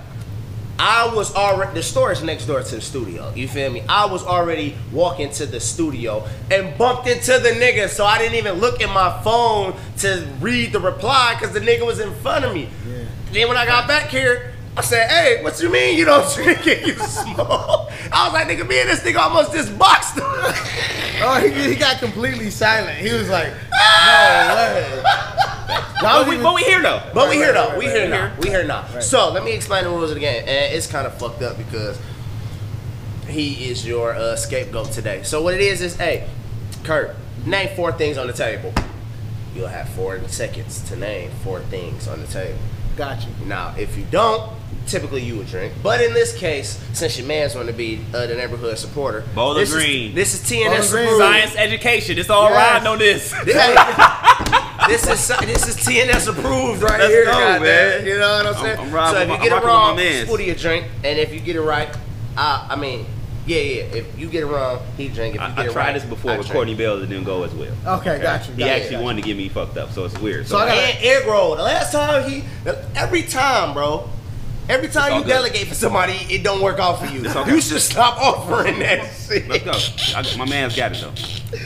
[SPEAKER 1] I was already the store is next door to the studio. You feel me? I was already walking to the studio and bumped into the nigga, so I didn't even look at my phone to read the reply because the nigga was in front of me.
[SPEAKER 3] Yeah.
[SPEAKER 1] Then when I got back here, I said, "Hey, what you mean you don't drink and you smoke?" I was like, "Nigga, me and this nigga almost just boxed."
[SPEAKER 3] Oh, he, he got completely silent. He was like, no way. I
[SPEAKER 2] but we,
[SPEAKER 3] even-
[SPEAKER 2] but we here though.
[SPEAKER 1] But we
[SPEAKER 3] Right,
[SPEAKER 1] here
[SPEAKER 3] right,
[SPEAKER 1] though.
[SPEAKER 3] right,
[SPEAKER 1] we
[SPEAKER 3] right,
[SPEAKER 1] here
[SPEAKER 2] right.
[SPEAKER 1] now. We here now. So let me explain the rules of the game, and it's kind of fucked up because he is your uh, scapegoat today. So what it is is, hey, Kurt, name four things on the table. You'll have four seconds to name four things on the table.
[SPEAKER 3] Got you.
[SPEAKER 1] Now, if you don't, typically you would drink. But in this case, since your man's going to be uh, the neighborhood supporter,
[SPEAKER 2] Bowling
[SPEAKER 1] this
[SPEAKER 2] Green.
[SPEAKER 1] Is, this is TNS approved.
[SPEAKER 2] Science education. It's all
[SPEAKER 3] Yes.
[SPEAKER 2] riding on this.
[SPEAKER 1] This is this is TNS approved right
[SPEAKER 2] Let's
[SPEAKER 1] here,
[SPEAKER 2] go,
[SPEAKER 1] goddamn.
[SPEAKER 2] man.
[SPEAKER 1] You know what I'm saying?
[SPEAKER 2] I'm riding
[SPEAKER 1] so if you
[SPEAKER 2] my-
[SPEAKER 1] get
[SPEAKER 2] I'm
[SPEAKER 1] it
[SPEAKER 2] rocking with my
[SPEAKER 1] wrong,
[SPEAKER 2] mans.
[SPEAKER 1] spooty your drink, and if you get it right, I, I mean, yeah, yeah. If you get it wrong, he drink. If you
[SPEAKER 2] I,
[SPEAKER 1] get
[SPEAKER 2] I
[SPEAKER 1] it
[SPEAKER 2] tried
[SPEAKER 1] right,
[SPEAKER 2] this before
[SPEAKER 1] I
[SPEAKER 2] with
[SPEAKER 1] drink.
[SPEAKER 2] Courtney Bell. It didn't go as well.
[SPEAKER 3] Okay, got you.
[SPEAKER 2] He
[SPEAKER 3] got you,
[SPEAKER 2] actually
[SPEAKER 3] got you.
[SPEAKER 2] wanted to get me fucked up, so it's weird.
[SPEAKER 3] So I gotta-
[SPEAKER 1] And egg roll. The last time he, every time, bro. Every time you
[SPEAKER 2] good.
[SPEAKER 1] delegate for somebody, it don't work out for you.
[SPEAKER 2] Okay.
[SPEAKER 1] You should stop offering that shit.
[SPEAKER 2] Let's go. I, my man's got it though.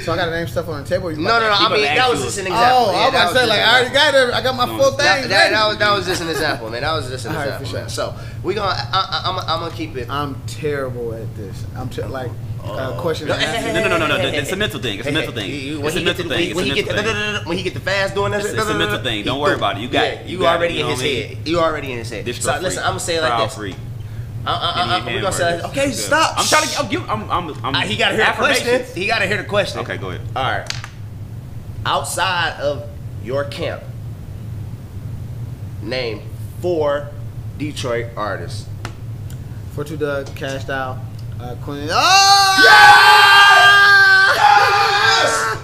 [SPEAKER 3] So I got to name stuff on the table. You
[SPEAKER 1] No, no, no. I mean, that was just an example.
[SPEAKER 3] Oh,
[SPEAKER 1] example.
[SPEAKER 3] I was
[SPEAKER 1] Yeah,
[SPEAKER 3] about
[SPEAKER 1] that
[SPEAKER 3] to say like
[SPEAKER 1] an
[SPEAKER 3] I already got it. I got my
[SPEAKER 2] No,
[SPEAKER 3] full
[SPEAKER 1] That,
[SPEAKER 3] thing.
[SPEAKER 1] that,
[SPEAKER 3] ready.
[SPEAKER 1] that was that was just an example, man. That was just an
[SPEAKER 3] All right,
[SPEAKER 1] example,
[SPEAKER 3] for sure.
[SPEAKER 1] So we gonna I, I, I'm I'm gonna keep it.
[SPEAKER 3] I'm terrible at this. I'm ter- like uh, question
[SPEAKER 1] No,
[SPEAKER 3] and
[SPEAKER 1] hey,
[SPEAKER 3] answer.
[SPEAKER 1] hey,
[SPEAKER 2] No, no, no, no, no.
[SPEAKER 1] hey, hey,
[SPEAKER 2] It's a mental thing. It's a mental thing.
[SPEAKER 1] you-
[SPEAKER 2] It's a mental thing. It's
[SPEAKER 1] When
[SPEAKER 2] a
[SPEAKER 1] he get
[SPEAKER 2] mental
[SPEAKER 1] the
[SPEAKER 2] thing.
[SPEAKER 1] when he get the fast doing this,
[SPEAKER 2] It's- it's a mental thing. Don't worry about it. You got it. You
[SPEAKER 1] You
[SPEAKER 2] got it.
[SPEAKER 1] already in his
[SPEAKER 2] what I mean?
[SPEAKER 1] head. You already in his head. So listen, I'm gonna say it like
[SPEAKER 2] proud
[SPEAKER 1] this.
[SPEAKER 2] freak.
[SPEAKER 1] I, I,
[SPEAKER 2] Give me
[SPEAKER 1] I,
[SPEAKER 2] a
[SPEAKER 1] I'm gonna say, okay,
[SPEAKER 2] Good.
[SPEAKER 1] stop.
[SPEAKER 2] I'm trying to. I'm, giving- I'm, I'm, I'm
[SPEAKER 1] Uh, he gotta hear the question. He gotta hear the question.
[SPEAKER 2] Okay, go ahead.
[SPEAKER 1] All right. Outside of your camp, name four Detroit artists.
[SPEAKER 3] 42 Dugg, uh, cashed out. Uh, Queen. Oh!
[SPEAKER 1] Yes!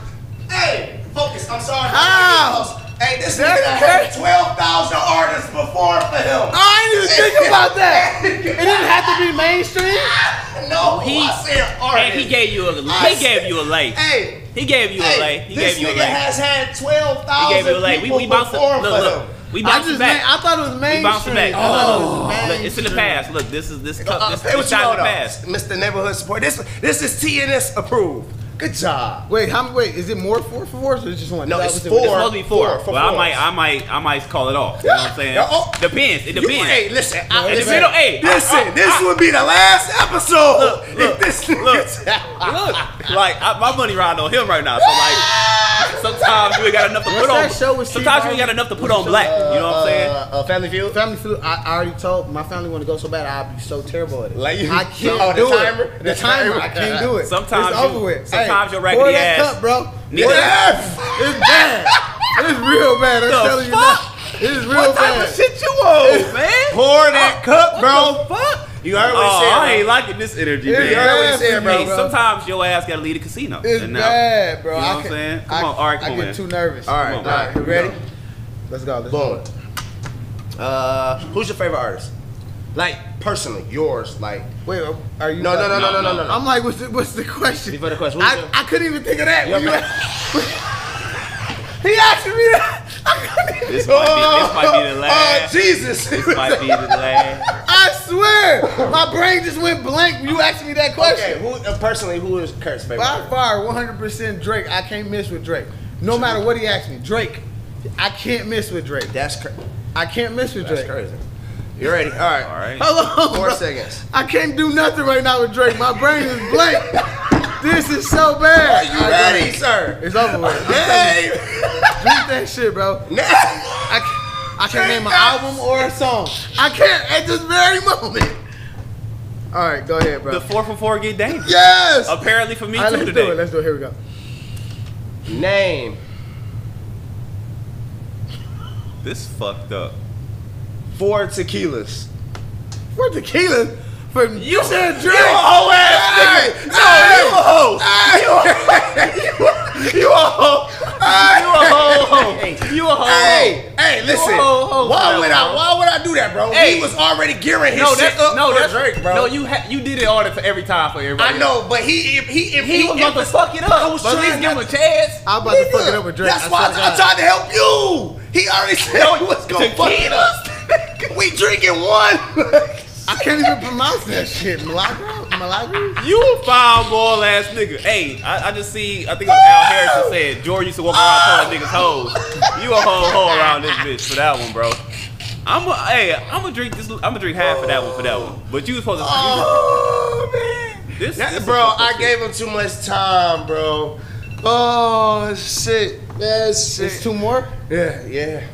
[SPEAKER 1] Hey, focus. I'm sorry.
[SPEAKER 3] How?
[SPEAKER 1] Hey, this
[SPEAKER 3] That's
[SPEAKER 1] nigga had 12,000 artists perform for him.
[SPEAKER 3] I didn't even think about that. It didn't have to be mainstream.
[SPEAKER 1] No,
[SPEAKER 2] He-
[SPEAKER 1] I said artist.
[SPEAKER 2] And he gave you a.
[SPEAKER 1] I
[SPEAKER 2] He gave you a lay.
[SPEAKER 1] Hey,
[SPEAKER 2] He gave you a lay. He
[SPEAKER 1] this
[SPEAKER 2] gave you a
[SPEAKER 1] nigga
[SPEAKER 2] lay.
[SPEAKER 1] has had 12,000
[SPEAKER 2] gave you a lay. We
[SPEAKER 1] people
[SPEAKER 2] we bounced it.
[SPEAKER 1] perform
[SPEAKER 2] Look,
[SPEAKER 1] for
[SPEAKER 2] look.
[SPEAKER 1] him.
[SPEAKER 2] We
[SPEAKER 3] I just
[SPEAKER 2] back.
[SPEAKER 3] I thought it was
[SPEAKER 2] We
[SPEAKER 3] mainstream.
[SPEAKER 2] bounced it back.
[SPEAKER 3] I thought it
[SPEAKER 2] Oh. Look, it's in the past. Look, this is this cup.
[SPEAKER 1] Uh,
[SPEAKER 2] This
[SPEAKER 1] hey,
[SPEAKER 2] this
[SPEAKER 1] what you
[SPEAKER 2] in the past.
[SPEAKER 1] Mr. Neighborhood Support. This this is TNS approved. Good job.
[SPEAKER 3] Wait, how? Wait, is it more four for fours or is it just one?
[SPEAKER 1] No, it's four.
[SPEAKER 2] It's supposed to be four.
[SPEAKER 1] Four for
[SPEAKER 2] but I might, I might, I might call it off. You know what I'm saying?
[SPEAKER 1] Oh.
[SPEAKER 2] Depends. It
[SPEAKER 1] You-
[SPEAKER 2] depends.
[SPEAKER 1] hey, listen. I,
[SPEAKER 2] in the
[SPEAKER 1] listen,
[SPEAKER 2] middle, hey,
[SPEAKER 1] listen.
[SPEAKER 2] I- I-
[SPEAKER 1] this
[SPEAKER 2] I-
[SPEAKER 1] would be the last episode.
[SPEAKER 2] Look,
[SPEAKER 1] if
[SPEAKER 2] look,
[SPEAKER 1] this
[SPEAKER 2] look, Look, like I, my money riding on him right now. So like, sometimes you ain't got enough to
[SPEAKER 3] What's
[SPEAKER 2] put on.
[SPEAKER 3] that show with Steve
[SPEAKER 2] sometimes you ain't got enough to put on black. You know what I'm saying?
[SPEAKER 1] Uh, uh, Family Feud.
[SPEAKER 3] Family Feud. I, I already told my family want to go so bad. I'd be so terrible at it.
[SPEAKER 1] Like you-
[SPEAKER 3] I can't
[SPEAKER 1] oh, the
[SPEAKER 3] do
[SPEAKER 1] timer?
[SPEAKER 3] it. The,
[SPEAKER 1] The
[SPEAKER 3] timer.
[SPEAKER 1] The timer.
[SPEAKER 3] I can't do it.
[SPEAKER 2] Sometimes
[SPEAKER 3] it's over with.
[SPEAKER 2] Sometimes
[SPEAKER 3] hey,
[SPEAKER 2] your raggedy
[SPEAKER 3] pour that
[SPEAKER 2] ass-
[SPEAKER 3] cup, bro.
[SPEAKER 2] Nigga.
[SPEAKER 3] Pour that- It's bad. It's real bad. I'm
[SPEAKER 2] The
[SPEAKER 3] telling you
[SPEAKER 2] fuck?
[SPEAKER 3] now. It is real
[SPEAKER 2] What type
[SPEAKER 3] bad.
[SPEAKER 2] of shit you on, man?
[SPEAKER 1] Pour that cup,
[SPEAKER 2] What
[SPEAKER 1] bro.
[SPEAKER 2] the fuck?
[SPEAKER 1] You heard what
[SPEAKER 2] Oh,
[SPEAKER 1] he said.
[SPEAKER 2] I ain't liking this energy,
[SPEAKER 3] It's
[SPEAKER 2] man.
[SPEAKER 1] You heard what he said, bro.
[SPEAKER 3] me,
[SPEAKER 2] Hey, sometimes your ass gotta leave the casino.
[SPEAKER 3] It's
[SPEAKER 2] And now-
[SPEAKER 3] bad, bro.
[SPEAKER 2] You know
[SPEAKER 3] I
[SPEAKER 2] what I'm saying? Come
[SPEAKER 3] I,
[SPEAKER 2] on, all right,
[SPEAKER 3] I get
[SPEAKER 2] on,
[SPEAKER 3] too nervous.
[SPEAKER 1] All right,
[SPEAKER 2] Come on,
[SPEAKER 1] right.
[SPEAKER 2] man.
[SPEAKER 1] You ready?
[SPEAKER 3] Let's go. Let's
[SPEAKER 1] Boom.
[SPEAKER 3] go.
[SPEAKER 1] Uh, who's your favorite artist? Like personally, yours. Like
[SPEAKER 3] Wait, are you?
[SPEAKER 1] no, no, no, no, no, no, no. no.
[SPEAKER 3] I'm like, what's the, what's the question?
[SPEAKER 1] Before the question, who's
[SPEAKER 3] I,
[SPEAKER 1] your-
[SPEAKER 3] I couldn't even think of that. when
[SPEAKER 1] Your
[SPEAKER 3] you he asked me that. I couldn't even.
[SPEAKER 2] This might be, this might be the
[SPEAKER 1] Oh
[SPEAKER 2] last.
[SPEAKER 1] Jesus!
[SPEAKER 2] This might be the last.
[SPEAKER 3] I swear, my brain just went blank when you asked me that question.
[SPEAKER 1] okay, who uh, personally who is Kurt's favorite?
[SPEAKER 3] By far, 100% Drake. I can't miss with Drake. No matter what he asks me, Drake. I can't miss with Drake.
[SPEAKER 1] That's Kurt.
[SPEAKER 3] I can't miss with Drake.
[SPEAKER 1] That's crazy. You ready? All right.
[SPEAKER 2] All right.
[SPEAKER 3] Hold on,
[SPEAKER 1] Four
[SPEAKER 3] bro.
[SPEAKER 1] seconds.
[SPEAKER 3] I can't do nothing right now with Drake. My brain is blank. this is so bad.
[SPEAKER 1] Are you
[SPEAKER 3] go
[SPEAKER 1] ready, sir?
[SPEAKER 3] It's over with.
[SPEAKER 1] Hey!
[SPEAKER 3] Drink that shit, bro.
[SPEAKER 1] Nah.
[SPEAKER 3] I, ca- I can't name an album or a song. I can't at this very moment. All right, go ahead, bro.
[SPEAKER 2] The four for four get dangerous.
[SPEAKER 1] Yes.
[SPEAKER 2] Apparently for me
[SPEAKER 3] All right,
[SPEAKER 2] too
[SPEAKER 3] let's
[SPEAKER 2] today.
[SPEAKER 3] do it. Let's do it. Here we go.
[SPEAKER 1] Name
[SPEAKER 2] This fucked up.
[SPEAKER 1] Four tequilas.
[SPEAKER 3] For tequila, for you said Drake.
[SPEAKER 1] You a hoe ass nigga. No, you a hoe. You a hoe.
[SPEAKER 2] You a hoe. You a hoe.
[SPEAKER 1] Hey, hey, listen.
[SPEAKER 2] hoe, hoe
[SPEAKER 1] Why would I? Why would I do that, bro?
[SPEAKER 2] Hey.
[SPEAKER 1] He was already gearing his
[SPEAKER 2] No,
[SPEAKER 1] shit
[SPEAKER 2] that's
[SPEAKER 1] up
[SPEAKER 2] no,
[SPEAKER 1] for
[SPEAKER 2] that's
[SPEAKER 1] Drake, bro.
[SPEAKER 2] No, you ha- you did it all for every time for everybody.
[SPEAKER 1] I know, but he, if he, if
[SPEAKER 2] He, was about to fuck it up.
[SPEAKER 1] I was
[SPEAKER 2] but at least
[SPEAKER 1] trying
[SPEAKER 2] give him a chance.
[SPEAKER 3] I'm about to fuck it up with Drake.
[SPEAKER 1] That's why I,
[SPEAKER 3] God.
[SPEAKER 1] tried to help you. He already said he was gonna fuck it up. we drinking one.
[SPEAKER 3] I can't even pronounce that shit. Malaga? Malaga?
[SPEAKER 2] You a foul ball ass nigga. Hey, I, I just see. I think it was Al Harrison said George used to walk around calling niggas hoes. You a hoe hoe around this bitch for that one, bro. I'm a, hey, I'm gonna drink this. I'm gonna drink half of that one for that one. But you was supposed to.
[SPEAKER 1] oh man,
[SPEAKER 2] This-
[SPEAKER 1] That-
[SPEAKER 2] this
[SPEAKER 1] bro,
[SPEAKER 2] is fucked up
[SPEAKER 1] I
[SPEAKER 2] shit.
[SPEAKER 1] gave him too much time, bro. Oh shit, that's
[SPEAKER 3] It's two more?
[SPEAKER 1] Yeah, yeah.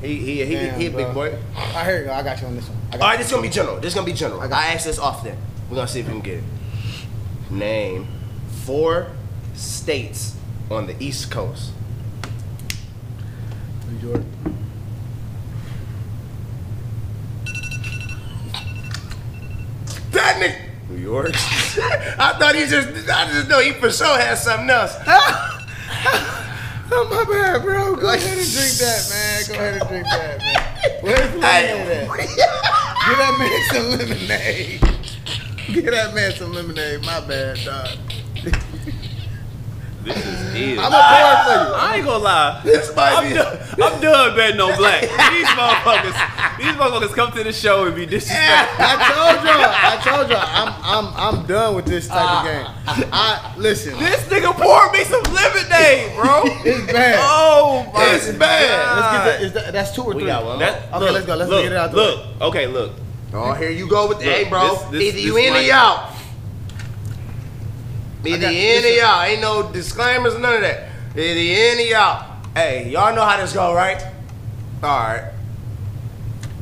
[SPEAKER 1] He he he,
[SPEAKER 3] Damn,
[SPEAKER 1] he a big
[SPEAKER 3] bro.
[SPEAKER 1] boy.
[SPEAKER 3] Right, here you. I got you on this one.
[SPEAKER 1] All right, this is gonna be general. This is gonna be general. I,
[SPEAKER 3] got
[SPEAKER 1] asked this often. We're gonna see if we can get it. Name four states on the East Coast.
[SPEAKER 3] New York.
[SPEAKER 1] That nigga, New York. I thought he just, I just know he for sure had something else.
[SPEAKER 3] Oh, my bad, bro. Go ahead and drink that, man. Go ahead and drink that, man. Where's the lemonade at? Give that man some lemonade. Get that man some lemonade. My bad, dog.
[SPEAKER 2] This is ill.
[SPEAKER 3] I'm a pour for you.
[SPEAKER 2] I ain't gonna lie.
[SPEAKER 1] This might
[SPEAKER 2] I'm
[SPEAKER 1] be-
[SPEAKER 2] done, I'm done betting on black. These motherfuckers, these motherfuckers come to the show and be disrespectful.
[SPEAKER 3] I told y'all. I told y'all. I'm I'm I'm done with this type of ah. game. I listen.
[SPEAKER 2] This nigga poured me some lemonade, bro.
[SPEAKER 3] It's bad.
[SPEAKER 2] Oh my
[SPEAKER 1] It's bad.
[SPEAKER 3] Let's get
[SPEAKER 2] God.
[SPEAKER 3] that. Is that that's two or
[SPEAKER 1] We
[SPEAKER 3] three?
[SPEAKER 1] got one.
[SPEAKER 2] That,
[SPEAKER 3] Okay,
[SPEAKER 2] look,
[SPEAKER 3] let's go. Let's
[SPEAKER 2] look,
[SPEAKER 3] get it out the
[SPEAKER 2] Look, okay, look.
[SPEAKER 1] Oh, here you go with the, hey, bro.
[SPEAKER 2] this- this-
[SPEAKER 1] Either you in or you out. Either
[SPEAKER 3] got-
[SPEAKER 1] you in or you out. Ain't no disclaimers, none of that. Either you in or you out. Hey, y'all know how this go, right? All right.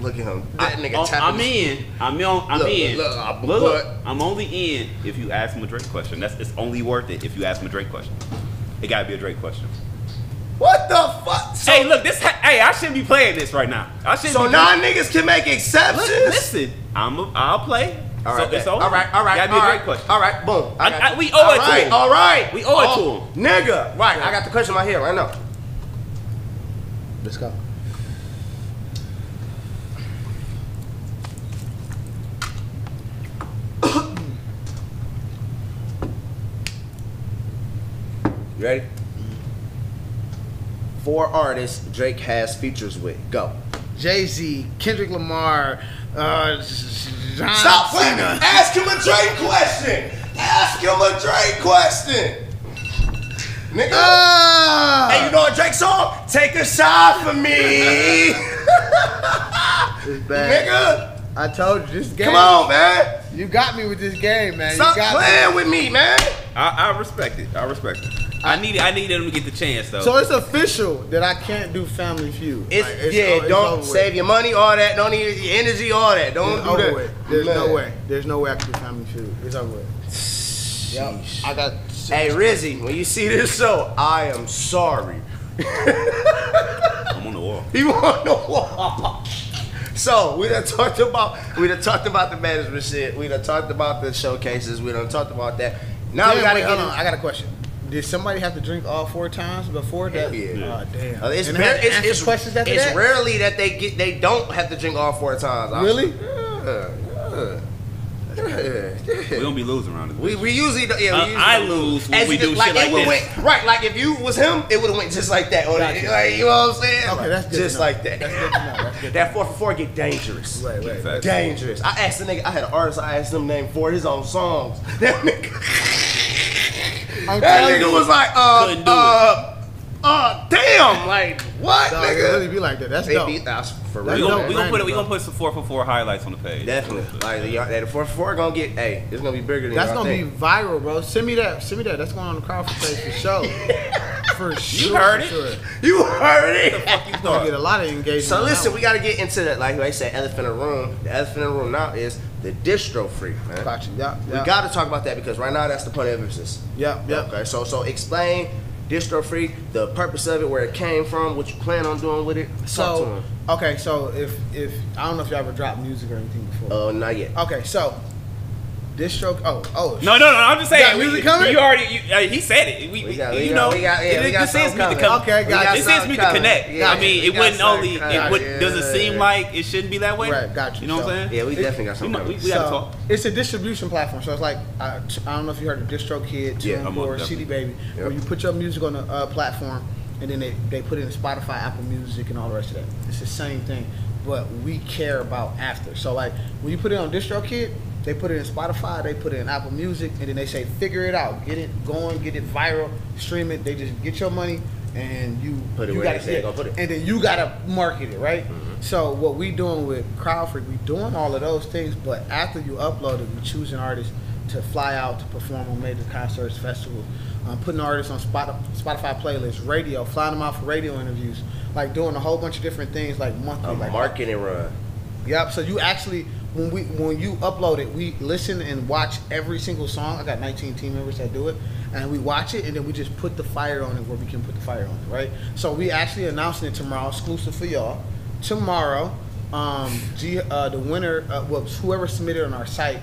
[SPEAKER 1] Look at him. That nigga
[SPEAKER 2] I,
[SPEAKER 1] tapping.
[SPEAKER 2] I'm in. I'm on. I'm
[SPEAKER 1] Look,
[SPEAKER 2] in.
[SPEAKER 1] look, look,
[SPEAKER 2] Look, look, I'm only in if you ask him a Drake question. That's it's only worth it if you ask him a Drake question. It gotta be a Drake question.
[SPEAKER 1] What the fuck? So,
[SPEAKER 2] hey, look, this. Ha- hey, I shouldn't be playing this right now. I shouldn't.
[SPEAKER 1] so non niggas can make exceptions.
[SPEAKER 2] Look, listen, I'm. A, I'll play.
[SPEAKER 1] All
[SPEAKER 2] so
[SPEAKER 1] right,
[SPEAKER 2] it's
[SPEAKER 1] bet.
[SPEAKER 2] over.
[SPEAKER 1] all right, all right,
[SPEAKER 2] Gotta be
[SPEAKER 1] all
[SPEAKER 2] a
[SPEAKER 1] right,
[SPEAKER 2] Drake question.
[SPEAKER 1] All right, boom.
[SPEAKER 2] I-
[SPEAKER 1] got
[SPEAKER 2] I-
[SPEAKER 1] you.
[SPEAKER 2] we owe it
[SPEAKER 1] All
[SPEAKER 2] to
[SPEAKER 1] right,
[SPEAKER 2] him.
[SPEAKER 1] All right,
[SPEAKER 2] We owe it to
[SPEAKER 1] Oh,
[SPEAKER 2] him.
[SPEAKER 1] nigga. Right, I got the question right here, right now.
[SPEAKER 3] Let's go.
[SPEAKER 1] You ready? Four artists Drake has features with. Go.
[SPEAKER 3] Jay Z, Kendrick Lamar, uh,
[SPEAKER 1] Stop playing. Ask him a Drake question. Ask him a Drake question. Nigga.
[SPEAKER 3] Ah!
[SPEAKER 1] hey, you know a Drake song? Take a shot for me.
[SPEAKER 3] It's bad.
[SPEAKER 1] Nigga.
[SPEAKER 3] I told you this game.
[SPEAKER 1] Come on, man.
[SPEAKER 3] You got me with this game, man.
[SPEAKER 1] Stop
[SPEAKER 3] you got
[SPEAKER 1] playing with me, man.
[SPEAKER 2] I, I respect it. I respect it. I needed. I needed him to get the chance though.
[SPEAKER 3] So it's official that I can't do Family Feud.
[SPEAKER 1] It's,
[SPEAKER 3] Like,
[SPEAKER 1] yeah,
[SPEAKER 3] o- it's
[SPEAKER 1] don't
[SPEAKER 3] over with.
[SPEAKER 1] save your money, all that. Don't need your energy, all that. Don't
[SPEAKER 3] It's
[SPEAKER 1] do that.
[SPEAKER 3] with. There's no way. There's no way I can do Family Feud. It's over with. Yep. I got.
[SPEAKER 1] Hey Rizzy, when you see this show, I am sorry.
[SPEAKER 2] I'm on the wall.
[SPEAKER 1] You on the wall. So we done talked about we done talked about the management shit. We done talked about the showcases. We done talked about that. Now
[SPEAKER 3] Damn,
[SPEAKER 1] we gotta
[SPEAKER 3] wait,
[SPEAKER 1] get.
[SPEAKER 3] hold on. I got a question. Did somebody have to drink all four times before that?
[SPEAKER 1] Hell yeah.
[SPEAKER 3] Oh, damn.
[SPEAKER 1] Uh, it's,
[SPEAKER 3] And
[SPEAKER 1] rare,
[SPEAKER 3] they had to
[SPEAKER 1] it's, it's,
[SPEAKER 3] questions after
[SPEAKER 1] it's
[SPEAKER 3] that?
[SPEAKER 1] rarely that they get they don't have to drink all four times. I-
[SPEAKER 3] Really?
[SPEAKER 1] Yeah, yeah, yeah,
[SPEAKER 2] We don't be losing around this.
[SPEAKER 1] We, we usually don't- yeah, we
[SPEAKER 2] Uh, I lose when
[SPEAKER 1] As
[SPEAKER 2] we do
[SPEAKER 1] did-
[SPEAKER 2] shit like this.
[SPEAKER 1] Went, right, like if you was him, it would have went just like that. Or
[SPEAKER 3] Gotcha.
[SPEAKER 1] like, you know what I'm saying?
[SPEAKER 3] Okay, that's good
[SPEAKER 1] just
[SPEAKER 3] know.
[SPEAKER 1] like that.
[SPEAKER 3] That's good to know. That's good
[SPEAKER 1] that four for four get dangerous.
[SPEAKER 3] Right, right.
[SPEAKER 2] Facts.
[SPEAKER 1] Dangerous. I asked the nigga. I had an artist. I asked him name four of his own songs. That nigga.
[SPEAKER 3] I'm
[SPEAKER 1] That nigga
[SPEAKER 3] you.
[SPEAKER 1] was like, uh,
[SPEAKER 2] Couldn't
[SPEAKER 1] uh, oh damn, like what,
[SPEAKER 3] Dog, it
[SPEAKER 1] nigga?
[SPEAKER 3] really be like that. That's
[SPEAKER 1] They
[SPEAKER 3] dope.
[SPEAKER 1] beat us for
[SPEAKER 3] That's
[SPEAKER 2] We
[SPEAKER 1] real.
[SPEAKER 2] gonna, we gonna put it, we
[SPEAKER 3] Bro.
[SPEAKER 2] gonna put some four for four highlights on the page.
[SPEAKER 1] Definitely, like y'all- that four four gonna get. Hey, it's gonna be bigger than
[SPEAKER 3] That's gonna
[SPEAKER 1] think.
[SPEAKER 3] be viral, bro. Send me that. Send me that. That's going on the crowd page for sure. for sure.
[SPEAKER 2] You heard
[SPEAKER 3] for
[SPEAKER 2] it.
[SPEAKER 3] Sure.
[SPEAKER 1] You heard it.
[SPEAKER 3] You're gonna get a lot of engagement.
[SPEAKER 1] So listen, we got to get into that. like I said, elephant in the room. The elephant in the room now is the distro freak, man.
[SPEAKER 3] Got you. Yeah.
[SPEAKER 1] We got to talk about that because right now that's the point of emphasis.
[SPEAKER 3] Yeah. Yeah.
[SPEAKER 1] Okay, so so explain distro freak, the purpose of it, where it came from, what you plan on doing with it. To
[SPEAKER 3] okay, so if if I don't know if you ever dropped music or anything before.
[SPEAKER 1] uh, not yet.
[SPEAKER 3] Okay, so distro. Oh, oh.
[SPEAKER 2] No, no, no. I'm just saying.
[SPEAKER 3] got music
[SPEAKER 2] we,
[SPEAKER 3] coming?
[SPEAKER 2] You already. You, uh, he said it. We,
[SPEAKER 1] We got-
[SPEAKER 2] you
[SPEAKER 1] we got-
[SPEAKER 2] know.
[SPEAKER 1] we got- yeah,
[SPEAKER 2] it,
[SPEAKER 1] we got
[SPEAKER 2] this is me to
[SPEAKER 1] coming.
[SPEAKER 2] come.
[SPEAKER 3] Okay,
[SPEAKER 1] We
[SPEAKER 3] got
[SPEAKER 1] got.
[SPEAKER 2] This is me to connect.
[SPEAKER 1] Yeah,
[SPEAKER 2] I mean, it
[SPEAKER 1] got
[SPEAKER 2] wouldn't only.
[SPEAKER 1] coming.
[SPEAKER 2] It would.
[SPEAKER 1] Yeah.
[SPEAKER 2] Does it seem like it shouldn't be that way?
[SPEAKER 3] Right, got you.
[SPEAKER 2] You know what I'm saying?
[SPEAKER 1] Yeah, we definitely got something.
[SPEAKER 2] might- we,
[SPEAKER 1] coming.
[SPEAKER 2] we gotta talk.
[SPEAKER 3] It's a distribution platform. So it's like I, I don't know if you heard of DistroKid,
[SPEAKER 1] Yeah,
[SPEAKER 3] TuneCore,
[SPEAKER 2] I'm
[SPEAKER 3] CD. Baby,
[SPEAKER 1] Yep.
[SPEAKER 3] where you put your music on a uh, platform and then they, they put it in Spotify, Apple Music, and all the rest of that. It's the same thing, but we care about after. So like when you put it on DistroKid, they put it in Spotify, they put it in Apple Music, and then they say figure it out, get it going, get it viral, stream it. They just get your money and you
[SPEAKER 1] Put it
[SPEAKER 3] you
[SPEAKER 1] where
[SPEAKER 3] gotta-
[SPEAKER 1] say they
[SPEAKER 3] yeah,
[SPEAKER 1] put it.
[SPEAKER 3] and then you gotta market it, right? So what we doing with Crowdfreak, we doing all of those things, but after you upload it, we choosing artists to fly out to perform on major concerts, festivals, um, putting artists on Spotify playlists, radio, flying them out for radio interviews, like doing a whole bunch of different things, like monthly,
[SPEAKER 1] A
[SPEAKER 3] like
[SPEAKER 1] marketing run.
[SPEAKER 3] Yep. So you actually, when we when you upload it, we listen and watch every single song. I got 19 team members that do it, and we watch it, and then we just put the fire on it where we can put the fire on it, right? So we actually announcing it tomorrow, exclusive for y'all. Tomorrow, um, G, uh, the winner, uh, well, whoever submitted on our site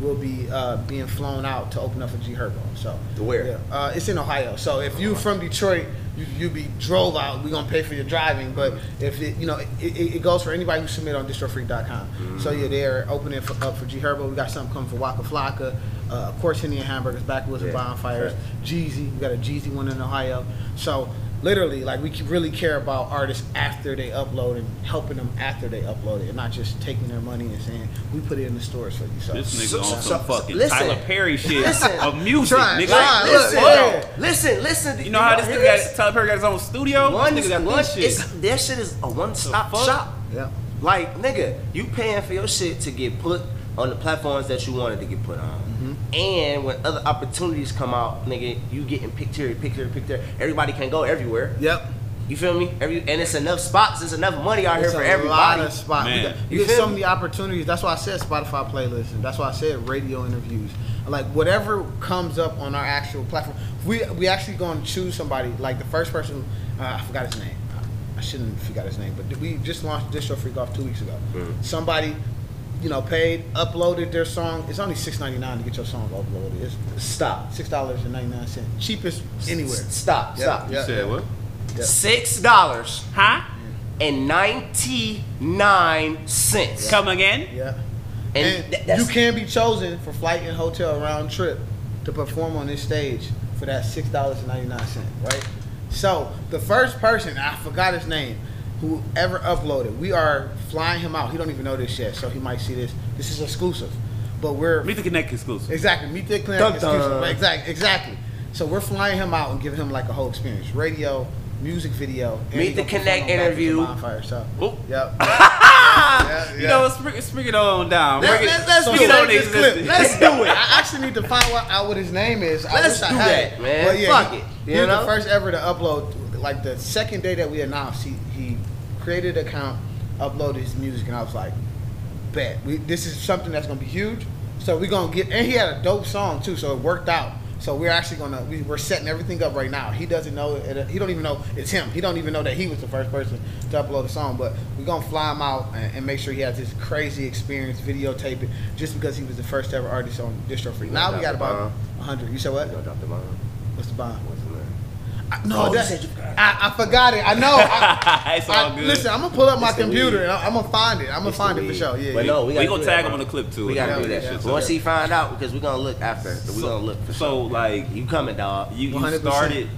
[SPEAKER 3] will be uh, being flown out to open up for G Herbo. So
[SPEAKER 1] where?
[SPEAKER 3] Yeah, uh, it's in Ohio. So if you from Detroit, you, you be drove out. We're gonna pay for your driving, but if it, you know, it, it, it goes for anybody who submit on distrofreak.com. So yeah, they're opening for, up for G Herbo. We got something coming for Waka Flocka. Uh, of course, Henny and Hamburgers, Backwoods and Bonfires. Jeezy. We got a Jeezy one in Ohio. So literally, like we really care about artists after they upload and helping them after they upload it, and not just taking their money and saying we put it in the stores for you. So
[SPEAKER 2] This nigga
[SPEAKER 1] So-
[SPEAKER 2] on
[SPEAKER 1] so-
[SPEAKER 2] some
[SPEAKER 1] so-
[SPEAKER 2] fucking
[SPEAKER 1] listen.
[SPEAKER 2] Tyler Perry shit
[SPEAKER 1] Listen.
[SPEAKER 2] of music,
[SPEAKER 3] Try,
[SPEAKER 2] nigga.
[SPEAKER 3] try,
[SPEAKER 2] Like,
[SPEAKER 3] look,
[SPEAKER 1] listen,
[SPEAKER 2] hold
[SPEAKER 3] yeah.
[SPEAKER 2] on.
[SPEAKER 1] listen, listen.
[SPEAKER 2] You know how this nigga got Tyler Perry got his own studio?
[SPEAKER 1] One,
[SPEAKER 2] this nigga got
[SPEAKER 1] one
[SPEAKER 2] this shit.
[SPEAKER 1] it's, that shit is a one-stop shop.
[SPEAKER 3] yeah.
[SPEAKER 1] Like, nigga, you paying for your shit to get put on the platforms that you wanted to get put on.
[SPEAKER 3] Mm-hmm.
[SPEAKER 1] And when other opportunities come out, nigga, you getting picked here, picked here, picked there. Everybody can go everywhere.
[SPEAKER 3] Yep.
[SPEAKER 1] You feel me? Every and it's enough spots, there's enough money out
[SPEAKER 3] It's
[SPEAKER 1] here for
[SPEAKER 3] a
[SPEAKER 1] everybody.
[SPEAKER 3] lot of spots.
[SPEAKER 2] Man.
[SPEAKER 3] You, got- you
[SPEAKER 1] You
[SPEAKER 3] get
[SPEAKER 1] feel
[SPEAKER 3] so many opportunities. That's why I said Spotify playlists, and that's why I said radio interviews. Like whatever comes up on our actual platform, we we actually going to choose somebody. Like the first person, uh, I forgot his name. I shouldn't have forgot his name, but we just launched Distro Freak off two weeks ago.
[SPEAKER 1] Mhm.
[SPEAKER 3] Somebody, you know, paid, uploaded their song. It's only six ninety nine to get your song uploaded. It's
[SPEAKER 1] Stop.
[SPEAKER 3] six dollars and ninety nine cents, cheapest anywhere.
[SPEAKER 1] Stop.
[SPEAKER 3] Yeah,
[SPEAKER 1] Stop.
[SPEAKER 2] You
[SPEAKER 3] yeah.
[SPEAKER 2] said what?
[SPEAKER 3] Yeah.
[SPEAKER 1] Six dollars
[SPEAKER 2] Huh?
[SPEAKER 1] and ninety nine cents.
[SPEAKER 2] Come again?
[SPEAKER 3] Yeah.
[SPEAKER 1] And
[SPEAKER 3] And,
[SPEAKER 1] th-
[SPEAKER 3] you can be chosen for flight and hotel round trip to perform on this stage for that six dollars and ninety nine cent, right? So the first person, I forgot his name, who ever uploaded, we are flying him out. He don't even know this yet, so he might see this. This is exclusive, but we're
[SPEAKER 2] Meet the Connect exclusive.
[SPEAKER 3] exactly meet the connect
[SPEAKER 1] Dun,
[SPEAKER 3] exclusive.
[SPEAKER 1] dun.
[SPEAKER 3] Exactly, exactly. So we're flying him out and giving him like a whole experience: radio, music video,
[SPEAKER 1] Meet the Connect
[SPEAKER 3] on Backwoods and
[SPEAKER 1] interview.
[SPEAKER 3] Bonfire, so,
[SPEAKER 2] Oh.
[SPEAKER 3] yep. Yeah,
[SPEAKER 2] You know, spring, spring it on down.
[SPEAKER 3] Let's, let's, let's
[SPEAKER 2] bring
[SPEAKER 3] do
[SPEAKER 2] it on
[SPEAKER 3] this clip. Let's do it. I actually need to find out what his name is. I
[SPEAKER 1] Let's
[SPEAKER 3] wish I
[SPEAKER 1] do
[SPEAKER 3] had
[SPEAKER 1] that,
[SPEAKER 3] it.
[SPEAKER 1] man.
[SPEAKER 3] But yeah,
[SPEAKER 1] Fuck
[SPEAKER 3] he,
[SPEAKER 1] it.
[SPEAKER 3] He
[SPEAKER 1] You
[SPEAKER 3] was the first ever to upload. Like the second day that we announced, he he created an account, uploaded his music, and I was like, bet we, this is something that's gonna be huge. So we're gonna get, and he had a dope song too, so it worked out. So we're actually gonna we, we're setting everything up right now. He doesn't know it, he don't even know it's him. He don't even know that he was the first person to upload a song. But we're gonna fly him out and, and make sure he has this crazy experience, videotape it, just because he was the first ever artist on Distro Freak. Now we got about hundred. You said what?
[SPEAKER 1] Drop the bomb?
[SPEAKER 3] What's the bond?
[SPEAKER 1] What's the name?
[SPEAKER 3] I, no,
[SPEAKER 1] Oh,
[SPEAKER 3] that,
[SPEAKER 1] said you forgot.
[SPEAKER 3] I, I forgot it. I know. I,
[SPEAKER 2] it's all
[SPEAKER 3] I-
[SPEAKER 2] good.
[SPEAKER 3] listen, I'm gonna pull up my
[SPEAKER 1] It's the
[SPEAKER 3] computer
[SPEAKER 1] weed.
[SPEAKER 3] and I, I'm gonna find it. I'm gonna
[SPEAKER 1] It's
[SPEAKER 3] find it for sure. Yeah,
[SPEAKER 1] But
[SPEAKER 3] yeah.
[SPEAKER 1] no, we
[SPEAKER 2] we gonna tag him on the clip too.
[SPEAKER 1] We gotta
[SPEAKER 3] Yeah,
[SPEAKER 1] do that.
[SPEAKER 3] yeah.
[SPEAKER 1] shit. Once he find out, because we gonna look after. We
[SPEAKER 2] So-
[SPEAKER 1] gonna look for
[SPEAKER 2] So
[SPEAKER 1] sure.
[SPEAKER 2] like
[SPEAKER 1] You coming, dog?
[SPEAKER 2] you, you started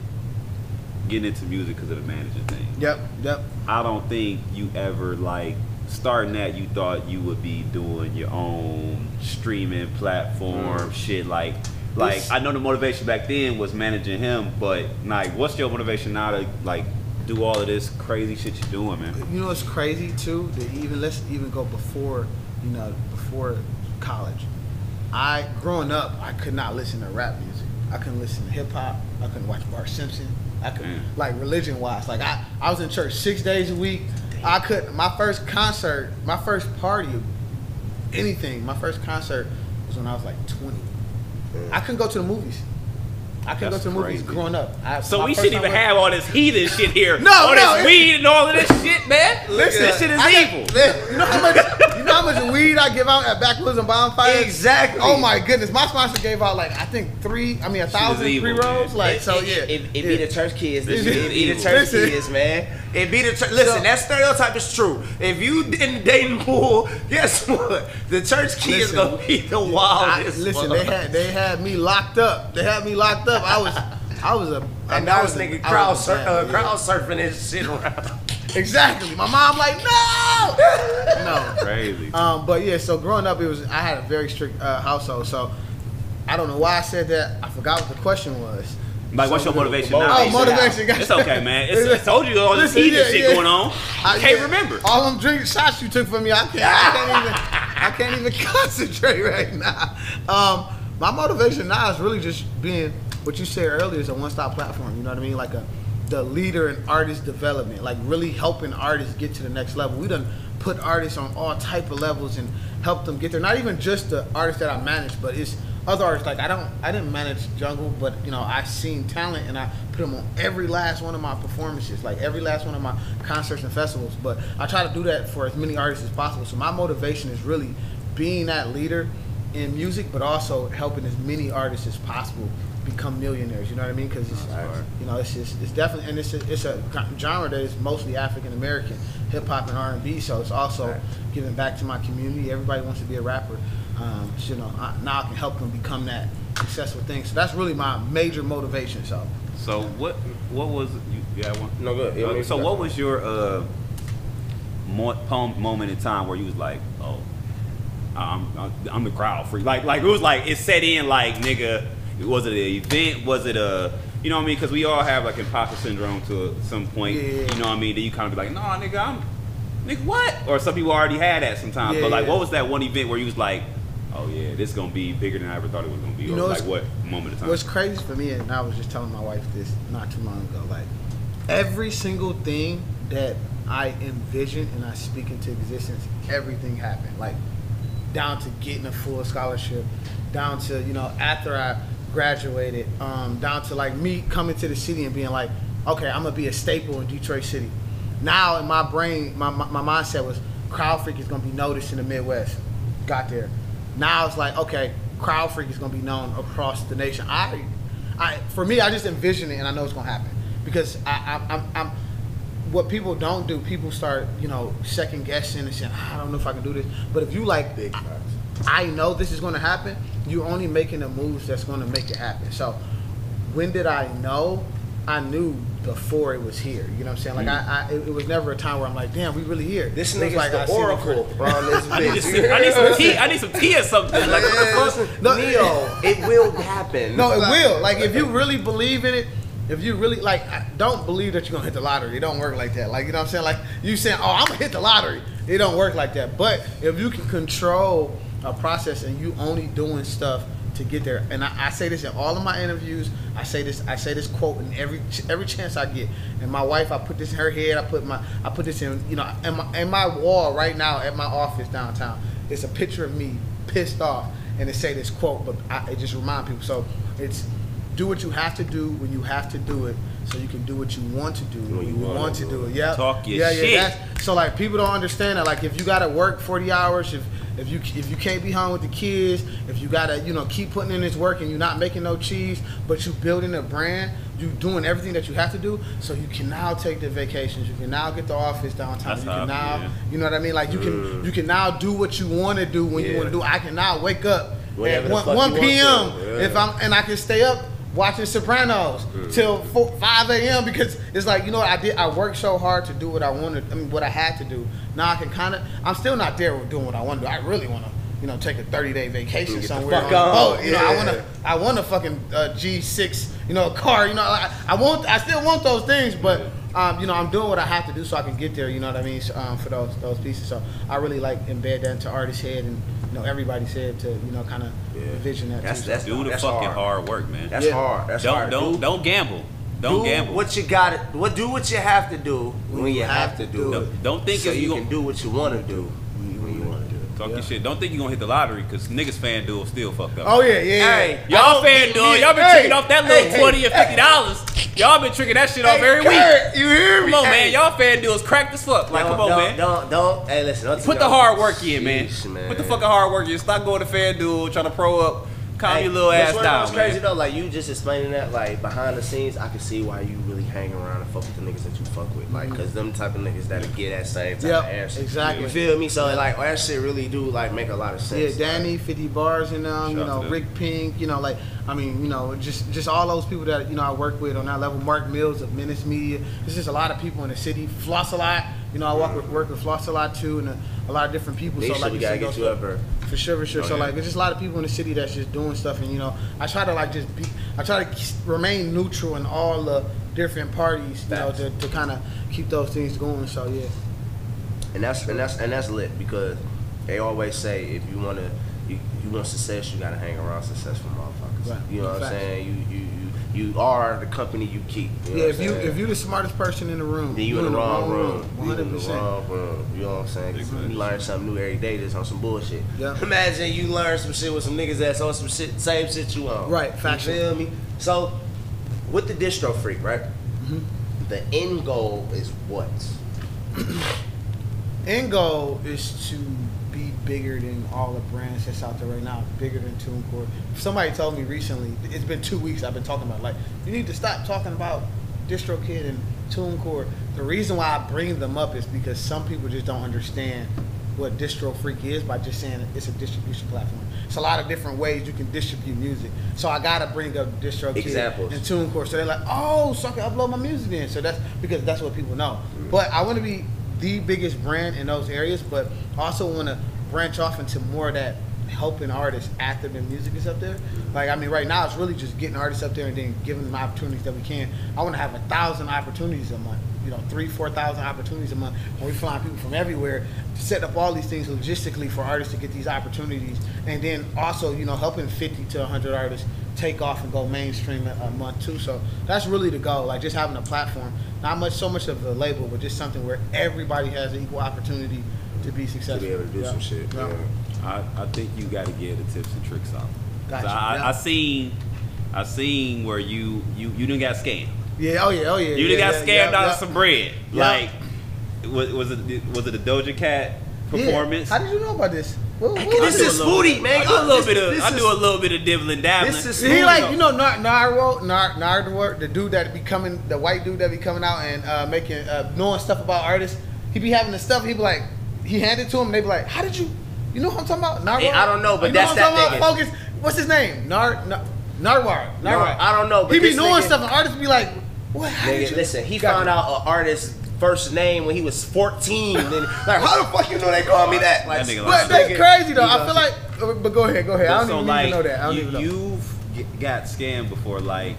[SPEAKER 2] getting into music because of the manager thing.
[SPEAKER 3] Yep, yep.
[SPEAKER 2] I don't think you ever like starting that you thought you would be doing your own streaming platform
[SPEAKER 1] Mm.
[SPEAKER 2] shit like Like
[SPEAKER 3] It's-
[SPEAKER 2] I know the motivation back then was managing him, but like, what's your motivation now to like do all of this crazy shit you're doing, man?
[SPEAKER 3] You know what's crazy too? That even let's even go before, you know, before college. I growing up, I could not listen to rap music. I couldn't listen to hip hop. I couldn't watch Bart Simpson. I could
[SPEAKER 2] Mm.
[SPEAKER 3] like religion wise. Like I, I was in church six days a week. I could my first concert, my first party, anything. My first concert was when I was like twenty. I couldn't go to the movies. I couldn't
[SPEAKER 2] That's
[SPEAKER 3] go to the movies growing up. I,
[SPEAKER 2] So we shouldn't even
[SPEAKER 3] was-
[SPEAKER 2] have all this heathen shit here.
[SPEAKER 3] No,
[SPEAKER 2] all
[SPEAKER 3] no,
[SPEAKER 2] this
[SPEAKER 3] it-
[SPEAKER 2] weed and all of this shit, man.
[SPEAKER 3] Listen,
[SPEAKER 2] this shit is
[SPEAKER 3] I
[SPEAKER 2] evil.
[SPEAKER 3] li- You know how much? You know how much weed I give out at Backwoods and Bonfire?
[SPEAKER 1] Exactly.
[SPEAKER 3] Oh my goodness, my sponsor gave out like I think three. I mean a thousand
[SPEAKER 2] evil,
[SPEAKER 3] pre rolls.
[SPEAKER 2] man.
[SPEAKER 3] Like
[SPEAKER 1] it,
[SPEAKER 3] so,
[SPEAKER 1] it,
[SPEAKER 3] yeah.
[SPEAKER 1] It, it,
[SPEAKER 3] yeah.
[SPEAKER 1] be the church kids.
[SPEAKER 2] This
[SPEAKER 1] It,
[SPEAKER 2] shit
[SPEAKER 1] it
[SPEAKER 2] is
[SPEAKER 1] be the church
[SPEAKER 3] Listen.
[SPEAKER 1] kids, man. It be the church. Listen,
[SPEAKER 3] So-
[SPEAKER 1] that stereotype is true. If you in dating pool, guess what? The church kids
[SPEAKER 3] Listen.
[SPEAKER 1] gonna be the
[SPEAKER 3] I,
[SPEAKER 1] wildest.
[SPEAKER 3] listen,
[SPEAKER 1] fuck.
[SPEAKER 3] they had they had me locked up. They had me locked up. I was I was a I
[SPEAKER 1] and
[SPEAKER 3] mean, I
[SPEAKER 1] that was
[SPEAKER 3] a-
[SPEAKER 1] nigga crowd,
[SPEAKER 3] was
[SPEAKER 1] sur- uh,
[SPEAKER 3] boy.
[SPEAKER 1] crowd surfing and shit around.
[SPEAKER 3] Exactly. My mom like no, no.
[SPEAKER 2] Crazy.
[SPEAKER 3] Um, but yeah, so growing up, it was I had a very strict uh, household. So I don't know why I said that. I forgot what the question was.
[SPEAKER 2] Like, what's your
[SPEAKER 3] So-
[SPEAKER 2] motivation
[SPEAKER 3] Oh,
[SPEAKER 2] now?
[SPEAKER 3] motivation.
[SPEAKER 2] It's okay, man. It's, I told you all this heathen
[SPEAKER 3] yeah,
[SPEAKER 2] shit
[SPEAKER 3] yeah.
[SPEAKER 2] going on.
[SPEAKER 3] I
[SPEAKER 2] can't
[SPEAKER 3] yeah,
[SPEAKER 2] remember.
[SPEAKER 3] all them drink shots you took from me. I can't. I can't even. I can't even concentrate right now. Um, my motivation now is really just being what you said earlier is a one-stop platform. You know what I mean? Like a the leader in artist development, like really helping artists get to the next level. We done put artists on all type of levels and help them get there. Not even just the artists that I manage, but it's other artists. Like I don't, I didn't manage Jungle, but you know I seen talent and I put them on every last one of my performances, like every last one of my concerts and festivals. But I try to do that for as many artists as possible. So my motivation is really being that leader in music, but also helping as many artists as possible become millionaires. You know what I mean? Because it's,
[SPEAKER 2] Right.
[SPEAKER 3] you know, it's just, it's definitely, and it's a, it's a genre that is mostly African American, hip hop and R and B. So it's also
[SPEAKER 1] Right.
[SPEAKER 3] giving back to my community. Everybody wants to be a rapper. Um, so, you know, I, now I can help them become that successful thing. So that's really my major motivation. So
[SPEAKER 2] So what? What was you? You got one?
[SPEAKER 1] No, good. Yeah,
[SPEAKER 2] Uh, so what was your uh, mo- poem moment in time where you was like, oh, I'm I'm, I'm the crowd freak. Like like it was like it set in like nigga. Was it an event? Was it a you know what I mean? Because we all have like imposter syndrome to some point.
[SPEAKER 3] Yeah.
[SPEAKER 2] You know what I mean? Then you kind of be like, nah, nigga, I'm nigga what? Or some people already had that sometimes.
[SPEAKER 3] Yeah,
[SPEAKER 2] but like,
[SPEAKER 3] yeah.
[SPEAKER 2] what was that one event where you was like, oh yeah, this is gonna be bigger than I ever thought it was gonna be?
[SPEAKER 3] You
[SPEAKER 2] or
[SPEAKER 3] know,
[SPEAKER 2] like what moment of time?
[SPEAKER 3] What's crazy for me, and I was just telling my wife this not too long ago, like every single thing that I envision and I speak into existence, everything happened. Like down to getting a full scholarship, down to you know after I graduated, um, down to like me coming to the city and being like, okay, I'm gonna be a staple in Detroit City. Now in my brain, my, my, my mindset was Crowd Freak is gonna be noticed in the Midwest. Got there. Now it's like, okay, Crowd Freak is gonna be known across the nation. I, I for me, I just envision it and I know it's gonna happen because I, I I'm, I'm what people don't do, people start, you know, second guessing and saying, "Ah, I don't know if I can do this. But if you like,
[SPEAKER 1] Big.
[SPEAKER 3] I know this is going to happen, you're only making the moves that's going to make it happen. So when did I know? I knew before it was here. You know what I'm saying? Like mm. I, I it, was never a time where I'm like, damn, we really here.
[SPEAKER 1] This nigga's
[SPEAKER 3] like
[SPEAKER 1] the oracle this
[SPEAKER 2] I need, to I need some tea. I need some tea or something. Like the
[SPEAKER 3] No.
[SPEAKER 1] Neo, it will happen.
[SPEAKER 3] No, it will. Like if you really believe in it, if you really like, don't believe that you're gonna hit the lottery. It don't work like that. Like you know what I'm saying? Like you saying, oh, I'm gonna hit the lottery. It don't work like that. But if you can control a process and you only doing stuff to get there, and I, I say this in all of my interviews. I say this. I say this quote in every every chance I get. And my wife, I put this in her head. I put my I put this in you know in my, in my wall right now at my office downtown. It's a picture of me pissed off, and it say this quote, but I, it just remind people. So it's do what you have to do when you have to do it, so you can do what you want to do when, you,
[SPEAKER 1] wanna
[SPEAKER 3] want to
[SPEAKER 1] do it.
[SPEAKER 3] it. Yeah,
[SPEAKER 2] Talk your
[SPEAKER 3] yeah,
[SPEAKER 2] shit.
[SPEAKER 3] yeah. That's, so like people don't understand that. Like if you gotta work forty hours, if if you if you can't be home with the kids, if you gotta you know keep putting in this work and you're not making no cheese, but you building a brand, you doing everything that you have to do, so you can now take the vacations. You can now get the office downtown.
[SPEAKER 2] That's
[SPEAKER 3] you can now,
[SPEAKER 2] yeah.
[SPEAKER 3] you know what I mean? Like you can mm. you can now do what you want to do when you want to do. I can now wake up
[SPEAKER 1] Whenever
[SPEAKER 3] at 1, 1 p.m.
[SPEAKER 1] Yeah.
[SPEAKER 3] if I'm and I can stay up watching Sopranos till 4, 5 a.m. because it's like you know what I did. I worked so hard to do what I wanted. I mean, what I had to do. Now I can kind of. I'm still not there with doing what I want to do. I really want to you know, take a 30 day vacation
[SPEAKER 1] Get the
[SPEAKER 3] somewhere.
[SPEAKER 1] fuck
[SPEAKER 3] on boat. You know, I wanna, I want a fucking uh, G6, you know, a car. You know, I, I want, I still want those things, but. Um, you know, I'm doing what I have to do so I can get there. You know what I mean? So, um, for those those pieces, so I really like embed that into artist's head, and you know, everybody's head to you know, kind of
[SPEAKER 1] Yeah.
[SPEAKER 3] envision that.
[SPEAKER 1] That's
[SPEAKER 3] too.
[SPEAKER 1] that's
[SPEAKER 2] Do the
[SPEAKER 1] that's
[SPEAKER 2] fucking
[SPEAKER 1] hard.
[SPEAKER 2] hard. work, man.
[SPEAKER 1] That's
[SPEAKER 3] Yeah.
[SPEAKER 1] hard. That's
[SPEAKER 2] don't
[SPEAKER 1] hard.
[SPEAKER 2] don't
[SPEAKER 1] do,
[SPEAKER 2] don't gamble. Don't
[SPEAKER 1] do
[SPEAKER 2] gamble.
[SPEAKER 1] what you got to. What do what you have to do when, you have to do
[SPEAKER 2] No,
[SPEAKER 1] it.
[SPEAKER 2] don't think
[SPEAKER 1] so
[SPEAKER 2] if you
[SPEAKER 1] you
[SPEAKER 2] gon-
[SPEAKER 1] can do what you want to do when you want to do it.
[SPEAKER 2] Talk
[SPEAKER 3] Yeah.
[SPEAKER 2] your shit. Don't think you're gonna hit the lottery because niggas FanDuel still fucked up.
[SPEAKER 3] Oh yeah, yeah, yeah.
[SPEAKER 1] Hey,
[SPEAKER 2] Y'all fan
[SPEAKER 1] don't
[SPEAKER 2] duel. Y'all been
[SPEAKER 1] hey,
[SPEAKER 2] tricking off that little
[SPEAKER 1] hey,
[SPEAKER 2] twenty
[SPEAKER 1] hey,
[SPEAKER 2] or fifty dollars. Y'all been tricking that shit off
[SPEAKER 1] Hey,
[SPEAKER 2] every week.
[SPEAKER 1] You hear me?
[SPEAKER 2] Come on,
[SPEAKER 1] Hey.
[SPEAKER 2] man. Y'all FanDuels cracked as fuck. Like,
[SPEAKER 1] Don't-
[SPEAKER 2] come on,
[SPEAKER 1] don't,
[SPEAKER 2] man.
[SPEAKER 1] Don't don't. Hey, listen. Don't
[SPEAKER 2] Put the hard work in, man.
[SPEAKER 1] Sheesh,
[SPEAKER 2] Put the fucking hard work in. Stop going to FanDuel trying to pro up. Calm
[SPEAKER 1] Hey,
[SPEAKER 2] your little
[SPEAKER 1] but
[SPEAKER 2] ass down,
[SPEAKER 1] what's crazy
[SPEAKER 2] man.
[SPEAKER 1] though, like you just explaining that, like behind the scenes, I can see why you really hang around and fuck with the niggas that you fuck with, like, cause them type of niggas that'll get that same type
[SPEAKER 3] Yep,
[SPEAKER 1] of answer.
[SPEAKER 3] exactly.
[SPEAKER 1] You feel me? So like, that shit really do like make a lot of sense.
[SPEAKER 3] Yeah,
[SPEAKER 1] sense.
[SPEAKER 3] Danny, 50 bars and um, you
[SPEAKER 2] Shout out
[SPEAKER 3] know. Rick Pink, you know, like I mean, you know, just just all those people that you know I work with on that level. Mark Mills of Menace Media. There's just a lot of people in the city. Floss a lot. You know, I work with work with Floss a lot too, and a, a lot of different people.
[SPEAKER 1] Nisha,
[SPEAKER 3] so like
[SPEAKER 1] we
[SPEAKER 3] you
[SPEAKER 1] gotta get
[SPEAKER 3] those
[SPEAKER 1] you up here.
[SPEAKER 3] For sure, for sure.
[SPEAKER 2] Oh,
[SPEAKER 3] so
[SPEAKER 2] yeah.
[SPEAKER 3] like, there's just a lot of people in the city that's just doing stuff, and you know, I try to like just be, I try to remain neutral in all the different parties, you know, to, to kind of keep those things going. So yeah,
[SPEAKER 1] and that's and that's and that's lit because they always say if you wanna you, you want success, you gotta hang around successful motherfuckers.
[SPEAKER 3] Right.
[SPEAKER 1] You know what I'm saying? You you you you are the company you keep. You
[SPEAKER 3] yeah. If you if you're the smartest person in the room,
[SPEAKER 1] then you in the wrong room.
[SPEAKER 3] one
[SPEAKER 1] You
[SPEAKER 3] hundred
[SPEAKER 1] in the
[SPEAKER 3] percent.
[SPEAKER 1] wrong room. You know what I'm saying?
[SPEAKER 2] Exactly.
[SPEAKER 1] You learn something new every day just on some bullshit.
[SPEAKER 3] Yeah.
[SPEAKER 1] Imagine you learn some shit with some niggas that's on some shit, same shit you on.
[SPEAKER 3] Right,
[SPEAKER 1] You feel me? So, with the distro freak, right?
[SPEAKER 3] Mm-hmm.
[SPEAKER 1] The end goal is what?
[SPEAKER 3] end goal is to be bigger than all the brands that's out there right now, bigger than TuneCore. Somebody told me recently, it's been two weeks I've been talking about, like, you need to stop talking about DistroKid and TuneCore. The reason why I bring them up is because some people just don't understand what Distro Freak is by just saying it's a distribution platform. It's a lot of different ways you can distribute music. So I gotta bring up DistroKid
[SPEAKER 1] Examples.
[SPEAKER 3] and TuneCore. So they're like, oh, so I can upload my music in. So that's because that's what people know. Mm-hmm. But I want to be the biggest brand in those areas, but also want to branch off into more of that helping artists after their music is up there. Mm-hmm. Like I mean, right now it's really just getting artists up there and then giving them opportunities that we can. I want to have a thousand opportunities a month. You know, three, four thousand opportunities a month. And we flying people from everywhere to set up all these things logistically for artists to get these opportunities, and then also you know helping fifty to hundred artists take off and go mainstream a, a month too. So that's really the goal. Like just having a platform, not much so much of a label, but just something where everybody has an equal opportunity to be successful.
[SPEAKER 1] To
[SPEAKER 3] successful.
[SPEAKER 1] be able to do
[SPEAKER 3] Yeah.
[SPEAKER 1] some shit.
[SPEAKER 3] Yeah.
[SPEAKER 1] Yeah.
[SPEAKER 2] I, I think you got to get the tips and tricks out. 'Cause
[SPEAKER 3] Gotcha,
[SPEAKER 2] I,
[SPEAKER 3] yeah.
[SPEAKER 2] I seen, I seen where you you you didn't got scammed.
[SPEAKER 3] Yeah, oh yeah, oh yeah.
[SPEAKER 2] You
[SPEAKER 3] yeah,
[SPEAKER 2] got
[SPEAKER 3] yeah,
[SPEAKER 2] scammed
[SPEAKER 3] yeah,
[SPEAKER 2] out
[SPEAKER 3] yeah.
[SPEAKER 2] of some bread.
[SPEAKER 3] Yeah.
[SPEAKER 2] Like, was, was it was it a Doja Cat
[SPEAKER 3] Yeah.
[SPEAKER 2] performance?
[SPEAKER 3] How did you know about this? What, what
[SPEAKER 1] This is
[SPEAKER 3] it?
[SPEAKER 1] Spooty, man.
[SPEAKER 2] I do a little
[SPEAKER 1] This-
[SPEAKER 2] bit of
[SPEAKER 1] this
[SPEAKER 2] I
[SPEAKER 1] is-
[SPEAKER 2] do a little bit of dibbling dabbling.
[SPEAKER 1] This is
[SPEAKER 3] He like you know Nar Nardo Nar Nardwar, the dude that be coming, the white dude that be coming out and uh, making uh, knowing stuff about artists. He be having the stuff. He be like, he handed to him. and They be like, how did you? You know what I'm talking about? Nardwar.
[SPEAKER 1] Yeah, I don't know, but
[SPEAKER 3] you
[SPEAKER 1] that's
[SPEAKER 3] know what I'm
[SPEAKER 1] that
[SPEAKER 3] talking about? Focus. What's his name? Nar Nar Nardwar.
[SPEAKER 1] No,
[SPEAKER 3] Nardwar.
[SPEAKER 1] I don't know. But
[SPEAKER 3] he be knowing
[SPEAKER 1] nigga-
[SPEAKER 3] stuff, and artists be like, what? How
[SPEAKER 1] Nigga,
[SPEAKER 3] you?
[SPEAKER 1] listen, he
[SPEAKER 3] Gotcha.
[SPEAKER 1] found out an artist's first name when he was 14. then, like, how the fuck you know they call me that? Like,
[SPEAKER 2] That nigga
[SPEAKER 3] But
[SPEAKER 2] like-
[SPEAKER 3] that's
[SPEAKER 1] nigga,
[SPEAKER 3] crazy though.
[SPEAKER 1] you
[SPEAKER 3] I feel like. But go ahead, go ahead. I don't
[SPEAKER 2] so
[SPEAKER 3] even,
[SPEAKER 2] like
[SPEAKER 3] even know that. I don't
[SPEAKER 2] you,
[SPEAKER 3] even know.
[SPEAKER 2] you've g- got scammed before. Like,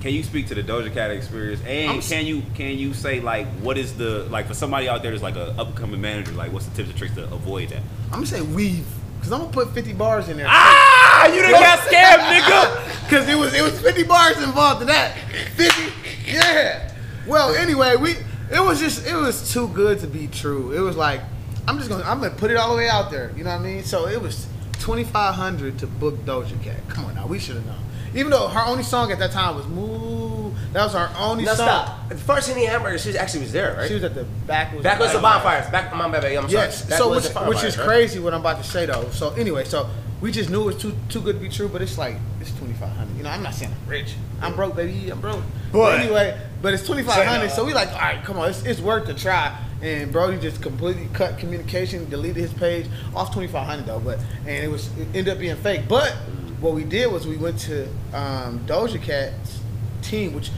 [SPEAKER 2] can you speak to the Doja Cat experience? And
[SPEAKER 1] I'm
[SPEAKER 2] can you can you say like what is the like for somebody out there that's like a upcoming manager? Like, what's the tips and tricks to avoid that?
[SPEAKER 3] I'm gonna say weave, cause I'm gonna put 50 bars in there.
[SPEAKER 2] Ah, you done got scammed, nigga.
[SPEAKER 3] Cause it was it was 50 bars involved in that. 50, yeah. Well, anyway, we it was just it was too good to be true. It was like I'm just gonna I'm gonna put it all the way out there. You know what I mean? So it was 2,500 to book Doja Cat. Come on now, we should have known. Even though her only song at that time was "Moo," that was her only
[SPEAKER 1] No,
[SPEAKER 3] song.
[SPEAKER 1] stop. The first Henny Hamburger, she actually was there, right?
[SPEAKER 3] She was at the back.
[SPEAKER 1] Back was the bonfires. Back, my baby. I'm sorry.
[SPEAKER 3] Yes.
[SPEAKER 1] Back
[SPEAKER 3] So
[SPEAKER 1] was
[SPEAKER 3] which, which is
[SPEAKER 1] right?
[SPEAKER 3] crazy what I'm about to say though. So anyway, so we just knew it was too too good to be true, but it's like it's 2,500. You know, I'm not saying I'm rich. I'm broke, baby. I'm broke. But
[SPEAKER 1] But-
[SPEAKER 3] anyway, but it's 2,500. So we like, all right, come on, it's, it's worth a try. And Brody just completely cut communication, deleted his page off 2,500 though. But and it was it ended up being fake. But what we did was we went to um, Doja Cat's team, which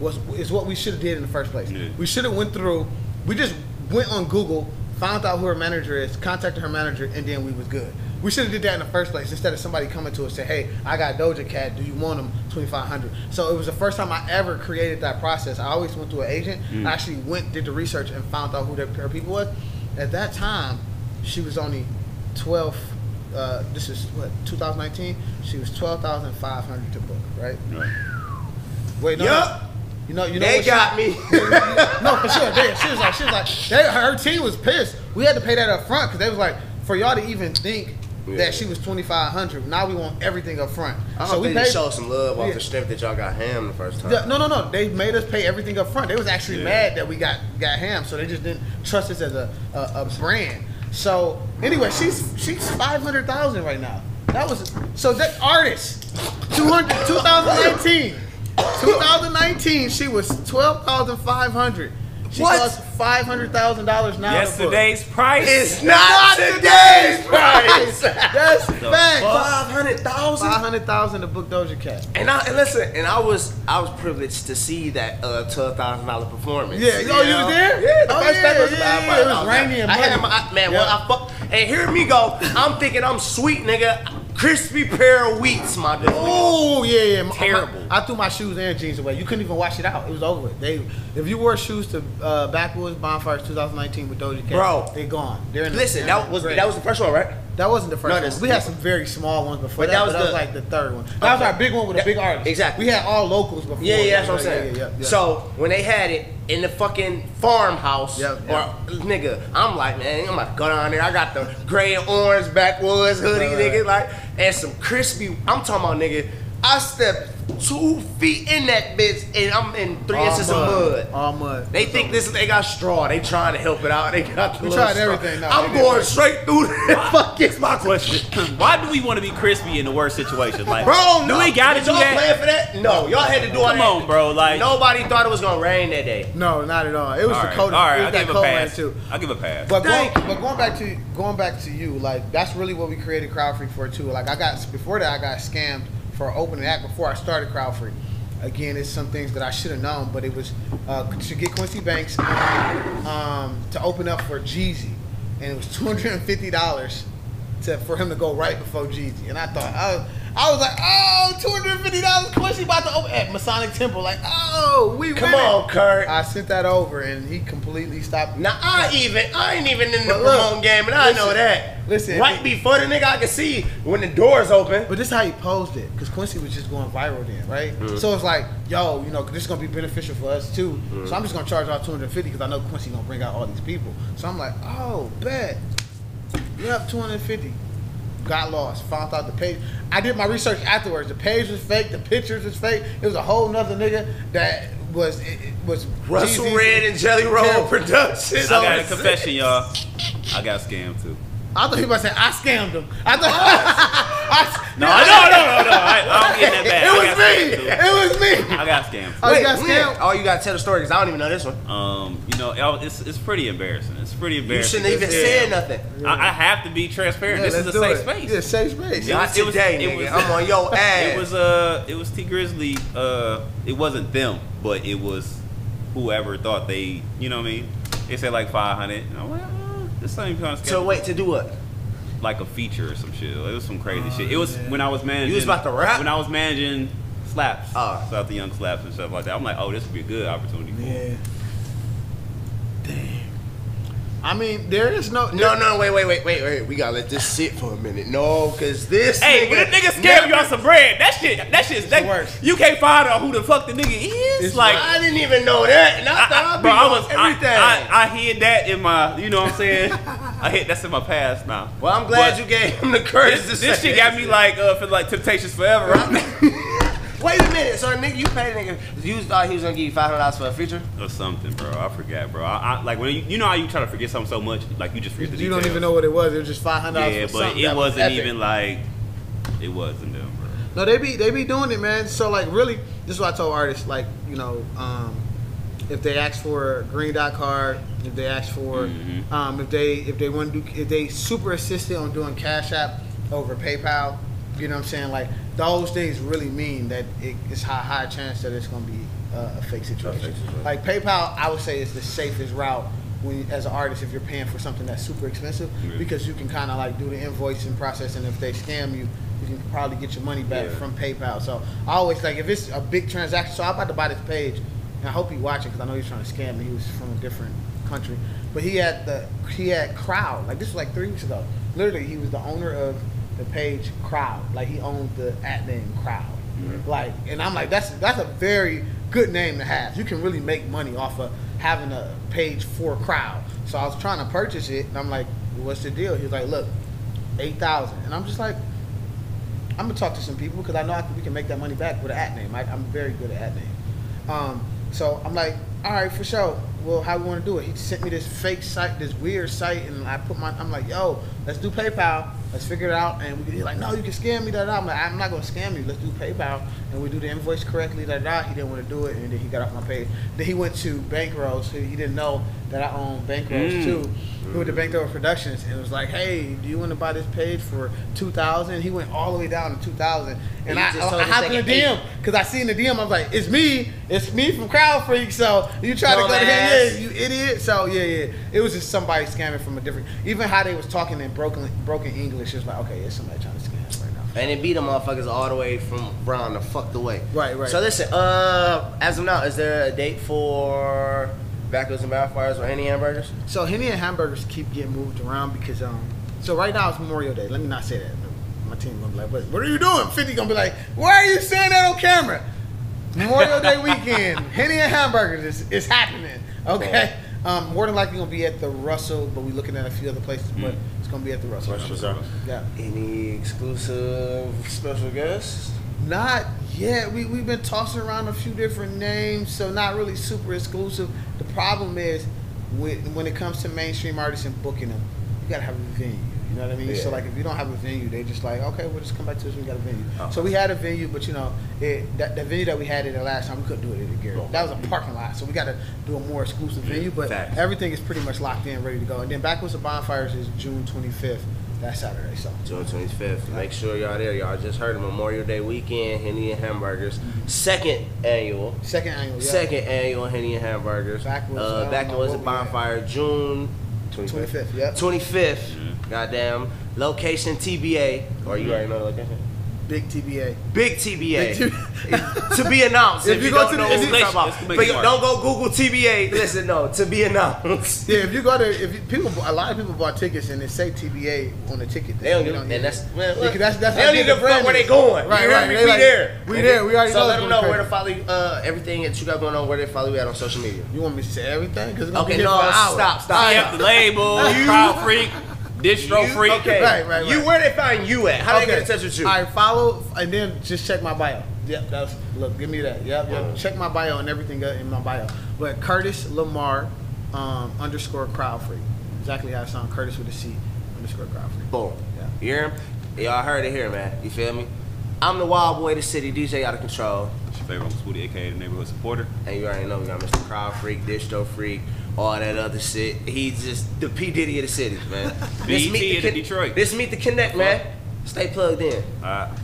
[SPEAKER 3] was is what we should have did in the first place.
[SPEAKER 2] Yeah.
[SPEAKER 3] We should have went through. We just went on Google, found out who her manager is, contacted her manager, and then we was good. We should have did that in the first place instead of somebody coming to us and say, "Hey, I got Doja Cat. Do you want them 2500 So it was the first time I ever created that process. I always went through an agent.
[SPEAKER 2] Mm.
[SPEAKER 3] I actually went did the research and found out who their, her people was. At that time, she was only 12. Uh, this is what 2019. She was 12,500 to book, right?
[SPEAKER 2] Right.
[SPEAKER 3] Wait, no.
[SPEAKER 1] Yup.
[SPEAKER 3] no. You know, you know
[SPEAKER 1] They
[SPEAKER 3] what she-
[SPEAKER 1] got me.
[SPEAKER 3] no, for sure. They, she was like, she was like, they, her team was pissed. We had to pay that up front because they was like, for y'all to even think
[SPEAKER 1] Yeah.
[SPEAKER 3] that she was twenty five hundred. Now we want everything up front.
[SPEAKER 1] I
[SPEAKER 3] so we paid.
[SPEAKER 1] show some love off
[SPEAKER 3] Yeah.
[SPEAKER 1] the strength that y'all got ham the first time.
[SPEAKER 3] No, no, no. They made us pay everything up front. They was actually
[SPEAKER 2] Yeah.
[SPEAKER 3] mad that we got got ham, so they just didn't trust us as a a, a brand. So anyway, she's she's five hundred thousand right now. That was so that artist 200, 2019. 2019, she was twelve thousand five hundred. She
[SPEAKER 1] What?
[SPEAKER 3] costs five hundred thousand dollars now. to book.
[SPEAKER 2] Yesterday's price.
[SPEAKER 1] It's not today's price.
[SPEAKER 3] That's
[SPEAKER 2] The
[SPEAKER 3] fact.
[SPEAKER 2] fuck?
[SPEAKER 1] Five hundred thousand.
[SPEAKER 3] Five hundred thousand to book Doja Cat.
[SPEAKER 1] And I and listen, and I was I was privileged to see that uh, twelve thousand dollar performance.
[SPEAKER 3] Yeah, oh, you was there?
[SPEAKER 1] Yeah, the
[SPEAKER 3] Oh,
[SPEAKER 1] first
[SPEAKER 3] yeah,
[SPEAKER 1] time was
[SPEAKER 3] yeah,
[SPEAKER 1] about-
[SPEAKER 3] yeah, it was raining.
[SPEAKER 1] I had my man.
[SPEAKER 3] Yeah.
[SPEAKER 1] Well, I fuck and here me go. I'm thinking I'm sweet, nigga. Crispy pair of wheats, my dude.
[SPEAKER 3] Oh yeah, yeah.
[SPEAKER 2] Terrible.
[SPEAKER 3] I threw my shoes and jeans away. You couldn't even wash it out. It was over with. They, if you wore shoes to uh, Backwoods Bonfires 2019 with Doja Cat,
[SPEAKER 1] Bro.
[SPEAKER 3] they're gone. They're in
[SPEAKER 1] Listen,
[SPEAKER 3] they're
[SPEAKER 1] that was
[SPEAKER 3] grave.
[SPEAKER 1] that was the first one, right?
[SPEAKER 3] that wasn't the first
[SPEAKER 1] No,
[SPEAKER 3] one. We had some very small ones before
[SPEAKER 1] But
[SPEAKER 3] that.
[SPEAKER 1] that was
[SPEAKER 3] but that was like the third one. That was our big one with a big artist.
[SPEAKER 1] exactly.
[SPEAKER 3] We had all locals before.
[SPEAKER 1] Yeah, yeah, that's what I'm saying.
[SPEAKER 3] yeah, yeah, yeah.
[SPEAKER 1] So when they had it in the fucking farmhouse,
[SPEAKER 3] Yep,
[SPEAKER 1] or nigga, I'm like, man, I'm to go down there. I got the gray and orange backwoods hoodie,
[SPEAKER 3] Right,
[SPEAKER 1] nigga, like, and some crispy. I'm talking about, nigga. I stepped two feet in that bitch, and I'm in three
[SPEAKER 3] all
[SPEAKER 1] inches of mud.
[SPEAKER 3] All mud.
[SPEAKER 1] They think this they got straw. They trying to help it out. They got the
[SPEAKER 3] We tried
[SPEAKER 1] straw.
[SPEAKER 3] everything, no,
[SPEAKER 1] I'm
[SPEAKER 3] they didn't
[SPEAKER 1] going
[SPEAKER 3] work.
[SPEAKER 1] straight through the fucking
[SPEAKER 2] My question: Why do we want to be crispy in the worst situation? Like,
[SPEAKER 1] Bro,
[SPEAKER 2] do
[SPEAKER 1] no.
[SPEAKER 2] we gotta
[SPEAKER 1] Did
[SPEAKER 2] do
[SPEAKER 1] y'all
[SPEAKER 2] that?
[SPEAKER 1] plan for that? No, y'all had to do all that.
[SPEAKER 2] Come
[SPEAKER 1] that.
[SPEAKER 2] on, bro. Like,
[SPEAKER 1] Nobody thought it was gonna rain that day.
[SPEAKER 3] No, not at all. It was
[SPEAKER 2] all
[SPEAKER 3] the
[SPEAKER 2] right,
[SPEAKER 3] cold.
[SPEAKER 2] all right,
[SPEAKER 3] it
[SPEAKER 2] I'll
[SPEAKER 3] that
[SPEAKER 2] give a
[SPEAKER 3] cold rain
[SPEAKER 2] pass.
[SPEAKER 3] too.
[SPEAKER 2] I'll give a pass.
[SPEAKER 3] But going,
[SPEAKER 1] Thank
[SPEAKER 3] but going back to going back to you, like that's really what we created Crowd Freak for too. Like I got before that, I got scammed for opening act before I started Freak. Again, it's some things that I should have known, but it was uh, to get Quincy Banks um, to open up for Jeezy, and it was two hundred and fifty dollars to for him to go right before Jeezy, and I thought I was, I was like, oh, two hundred fifty dollars, Quincy about to open at Masonic Temple, like, oh, we
[SPEAKER 1] Come
[SPEAKER 3] winning.
[SPEAKER 1] on, Kurt.
[SPEAKER 3] I sent that over, and he completely stopped.
[SPEAKER 1] Now I even I ain't even in the
[SPEAKER 3] But look,
[SPEAKER 1] game, and I
[SPEAKER 3] listen,
[SPEAKER 1] know that.
[SPEAKER 3] listen,
[SPEAKER 1] right
[SPEAKER 3] if
[SPEAKER 1] before the nigga, I can see when the doors open.
[SPEAKER 3] But this is how he posed it, because Quincy was just going viral then, right?
[SPEAKER 1] Mm-hmm.
[SPEAKER 3] So it's like, yo, you know, this is gonna be beneficial for us too.
[SPEAKER 1] Mm-hmm.
[SPEAKER 3] So I'm just gonna charge out 250 because I know Quincy gonna bring out all these people. So I'm like, oh, bet. Yep, 250. Got lost. Found out the page. I did my research afterwards. The page was fake. The pictures was fake. It was a whole nother nigga that was it, it was
[SPEAKER 1] Russell
[SPEAKER 3] Jeezy's-
[SPEAKER 1] Red and Jelly Roll
[SPEAKER 3] Terrible.
[SPEAKER 1] Productions.
[SPEAKER 2] I got a confession, y'all. I got scammed too.
[SPEAKER 3] I thought he was saying I scammed him. I thought. I,
[SPEAKER 2] No, no, no, no, no. I, I'm getting that back.
[SPEAKER 3] It was me.
[SPEAKER 2] scammed.
[SPEAKER 3] It was me.
[SPEAKER 2] I got scammed.
[SPEAKER 3] Oh, you got scammed.
[SPEAKER 1] Oh, you got to tell the story because I don't even know this one.
[SPEAKER 2] Um, you know, it's it's pretty embarrassing. It's pretty embarrassing.
[SPEAKER 1] You shouldn't even
[SPEAKER 2] Yeah.
[SPEAKER 1] say nothing.
[SPEAKER 2] I, I have to be transparent.
[SPEAKER 3] Yeah,
[SPEAKER 2] this is
[SPEAKER 3] let's
[SPEAKER 2] a safe
[SPEAKER 3] it.
[SPEAKER 2] space.
[SPEAKER 3] Yeah, safe space.
[SPEAKER 2] Yeah.
[SPEAKER 1] Not
[SPEAKER 2] it was-
[SPEAKER 1] today,
[SPEAKER 2] it
[SPEAKER 1] nigga.
[SPEAKER 2] was-
[SPEAKER 1] I'm on your ass.
[SPEAKER 2] It was uh, it was Tee Grizzley. Uh, it wasn't them, but it was whoever thought they, you know what I mean? They said like 500. And I'm like, this ain't kind of
[SPEAKER 1] so wait to do what?
[SPEAKER 2] like a feature or some shit. It was some crazy
[SPEAKER 3] Oh,
[SPEAKER 2] shit. It was
[SPEAKER 3] yeah.
[SPEAKER 2] when I was managing.
[SPEAKER 1] You was about to rap?
[SPEAKER 2] When I was managing slaps,
[SPEAKER 1] Oh.
[SPEAKER 2] South the Young slaps and stuff like that. I'm like, oh, this would be a good opportunity. For
[SPEAKER 3] Yeah.
[SPEAKER 2] Him.
[SPEAKER 3] Damn. I mean, there is no.
[SPEAKER 1] No, no, wait, wait, wait, wait, wait. We gotta let this sit for a minute. No, cause this.
[SPEAKER 2] Hey,
[SPEAKER 1] nigga
[SPEAKER 2] when a nigga scam
[SPEAKER 1] never-
[SPEAKER 2] you on some bread, that shit, that shit's that,
[SPEAKER 3] the worst.
[SPEAKER 2] You can't find out who the fuck the nigga is.
[SPEAKER 3] It's
[SPEAKER 2] like,
[SPEAKER 1] I didn't even know that, and I,
[SPEAKER 2] I,
[SPEAKER 1] thought
[SPEAKER 2] I,
[SPEAKER 1] I'd
[SPEAKER 2] bro, I was, I,
[SPEAKER 1] everything.
[SPEAKER 2] I, I hid that in my, you know what I'm saying? I hit that's in my past now.
[SPEAKER 1] well, I'm glad
[SPEAKER 2] But
[SPEAKER 1] you gave him the courage
[SPEAKER 2] This,
[SPEAKER 1] to
[SPEAKER 2] this shit got me like, uh, for like Temptations Forever.
[SPEAKER 1] Wait a minute, so nigga, you paid a nigga. You thought he was gonna give you five hundred dollars for a feature?
[SPEAKER 2] or something, bro. I forgot, bro. I, I like when you, you know how you try to forget something so much, like you just forget the
[SPEAKER 3] You don't even know what it was. It was just five hundred dollars.
[SPEAKER 2] Yeah,
[SPEAKER 3] for
[SPEAKER 2] but
[SPEAKER 3] something
[SPEAKER 2] it
[SPEAKER 3] that was
[SPEAKER 2] wasn't
[SPEAKER 3] epic.
[SPEAKER 2] even like it wasn't them, bro.
[SPEAKER 3] No, they be they be doing it, man. So like, really, this is what I told artists. Like, you know, um, if they ask for a green dot card, if they ask for,
[SPEAKER 2] Mhm.
[SPEAKER 3] um, if they if they want to do, if they super assisted on doing Cash App over PayPal, you know what I'm saying? Like, those things really mean that it, it's high high chance that it's gonna be uh, a fake situation. Like PayPal, I would say is the safest route when as an artist if you're paying for something that's super expensive
[SPEAKER 2] Yeah.
[SPEAKER 3] because you can kind of like do the invoicing process and if they scam you you can probably get your money back
[SPEAKER 2] Yeah.
[SPEAKER 3] from PayPal. So I always like if it's a big transaction. So I'm about to buy this page, and I hope he watching because I know he's trying to scam me. He was from a different country, but he had the he had Crowd. Like this was like three weeks ago. Literally, he was the owner of the page Crowd. Like he owned the at name Crowd. Like, and I'm like, that's that's a very good name to have. You can really make money off of having a page for Crowd. So I was trying to purchase it, and I'm like, what's the deal? He was like, look, eight thousand, and I'm just like. I'm gonna talk to some people because I know I can, we can make that money back with an at name. I, I'm very good at at name. Um, so I'm like, all right, for sure. Well, how we want to do it? He sent me this fake site, this weird site, and I put my. I'm like, yo, let's do PayPal. Let's figure it out. And we, he's like, no, you can scam me. Da da. I'm like, I'm not gonna scam you. Let's do PayPal, and we do the invoice correctly. Da da. He didn't want to do it, and then he got off my page. Then he went to Bankrolls. He, he didn't know that I own Bankrolls
[SPEAKER 2] Mm.
[SPEAKER 3] too. He went the Bankroll Productions and it was like, "Hey, do you want to buy this page for 2000 He went all the way down to two thousand, and
[SPEAKER 1] And
[SPEAKER 3] I,
[SPEAKER 1] just
[SPEAKER 3] I,
[SPEAKER 1] told
[SPEAKER 3] I hopped in the. DM because I seen the DM. I was like, "It's me, it's me from Crowd Freak." So you try to go to him, yeah, you idiot. So yeah, yeah, it was just somebody scamming from a different. Even how they was talking in broken broken English, it's like, okay, it's somebody trying to scam right now.
[SPEAKER 1] And it beat them motherfuckers all the way from Brown the fuck away.
[SPEAKER 3] Right, right.
[SPEAKER 1] So listen, uh, as of now, is there a date for Backwoods and Backfires or any hamburgers?
[SPEAKER 3] So Henny and hamburgers keep getting moved around because um. So right now it's Memorial Day. Let me not say that. My team gonna be like, "What? What are you doing?" Fifty gonna be like, "Why are you saying that on camera?" Memorial Day weekend, Henny and hamburgers is, is happening. Okay. Um, more than likely gonna be at the Russell, but we're looking at a few other places. But it's gonna be at the Russell. Yeah.
[SPEAKER 1] Any exclusive special guests?
[SPEAKER 3] Not yet. We we've been tossing around a few different names, so not really super exclusive. The problem is with, when it comes to mainstream artists and booking them, you gotta have a venue. You know what I mean? So like if you don't have a venue, they just like, okay, we'll just come back to us. when We got a venue.
[SPEAKER 1] Oh.
[SPEAKER 3] So we had a venue, but you know, it that the venue that we had it the last time we couldn't do it at Gary. That was a parking lot, so we got to do a more exclusive venue. But
[SPEAKER 1] Facts.
[SPEAKER 3] everything is pretty much locked in, ready to go. And then Backwoods of Bonfires is June 25th. That Saturday. So
[SPEAKER 1] June 25th. Make sure y'all there. Y'all just heard it. Memorial Day weekend, Henny and Hamburgers. Mm-hmm. Second annual.
[SPEAKER 3] second annual. Yeah.
[SPEAKER 1] Second annual Henny and Hamburgers.
[SPEAKER 3] Backwoods, I
[SPEAKER 1] Uh,
[SPEAKER 3] don't
[SPEAKER 1] back
[SPEAKER 3] know
[SPEAKER 1] was
[SPEAKER 3] what
[SPEAKER 1] a
[SPEAKER 3] we
[SPEAKER 1] bonfire June 25th.
[SPEAKER 3] 25th. Yep.
[SPEAKER 1] 25th. Mm-hmm. Goddamn. Location TBA. Or you mm-hmm. already know the location?
[SPEAKER 3] Big TBA.
[SPEAKER 1] Big TBA.
[SPEAKER 3] Big
[SPEAKER 1] to be announced.
[SPEAKER 3] If
[SPEAKER 1] If,
[SPEAKER 3] you
[SPEAKER 1] you,
[SPEAKER 3] go
[SPEAKER 1] don't
[SPEAKER 3] to the-
[SPEAKER 1] know
[SPEAKER 3] if
[SPEAKER 1] what we're talking about. But you- don't go Google TBA. Listen, no. To be announced.
[SPEAKER 3] Yeah, if you go to if you, people, a lot of people bought tickets and they say TBA on the ticket.
[SPEAKER 1] They don't
[SPEAKER 3] You
[SPEAKER 1] give
[SPEAKER 3] know,
[SPEAKER 1] and
[SPEAKER 3] yeah.
[SPEAKER 1] that's, man,
[SPEAKER 3] Yeah, that's, that's
[SPEAKER 1] they don't
[SPEAKER 3] big
[SPEAKER 1] need to
[SPEAKER 3] the
[SPEAKER 1] fuck
[SPEAKER 3] brand
[SPEAKER 1] they going.
[SPEAKER 3] Right,
[SPEAKER 1] You
[SPEAKER 3] right.
[SPEAKER 1] We
[SPEAKER 3] like,
[SPEAKER 1] there.
[SPEAKER 3] We there. We already
[SPEAKER 1] So
[SPEAKER 3] know
[SPEAKER 1] let them know
[SPEAKER 3] be
[SPEAKER 1] where to
[SPEAKER 3] crazy.
[SPEAKER 1] follow uh, everything that you got going on. Where they follow you at on social media.
[SPEAKER 3] You want me to say everything? Because
[SPEAKER 1] Okay, no,
[SPEAKER 3] here for an hour.
[SPEAKER 1] stop, stop.
[SPEAKER 3] All
[SPEAKER 2] have the label, Crowd Freak, Distro
[SPEAKER 1] You-
[SPEAKER 2] Freak.
[SPEAKER 1] Okay,
[SPEAKER 3] Right, right,
[SPEAKER 1] You
[SPEAKER 3] right.
[SPEAKER 1] where they find you at? How they get in touch with you?
[SPEAKER 3] All right, follow and then just check my bio. Yep, that's look. Give me that. Yep, yep. Check my bio and everything in my bio. But Curtis Lamar um, underscore crowd freak. Exactly how it sounds. Curtis with a C underscore crowd freak.
[SPEAKER 1] Boom.
[SPEAKER 3] Yeah.
[SPEAKER 1] You hear him? Y'all heard it here, man. You feel me? I'm the wild boy of the city, DJ out of control.
[SPEAKER 2] It's your favorite Uncle Spooty, aka the neighborhood supporter.
[SPEAKER 1] And you already know we got Mr. Crowd Freak, Distro Freak, all that other shit. He's just the P Diddy of the city, man.
[SPEAKER 2] BET
[SPEAKER 1] Meet the
[SPEAKER 2] of
[SPEAKER 1] Con-
[SPEAKER 2] Detroit.
[SPEAKER 1] This meet the connect, man. Stay plugged in.
[SPEAKER 2] All right.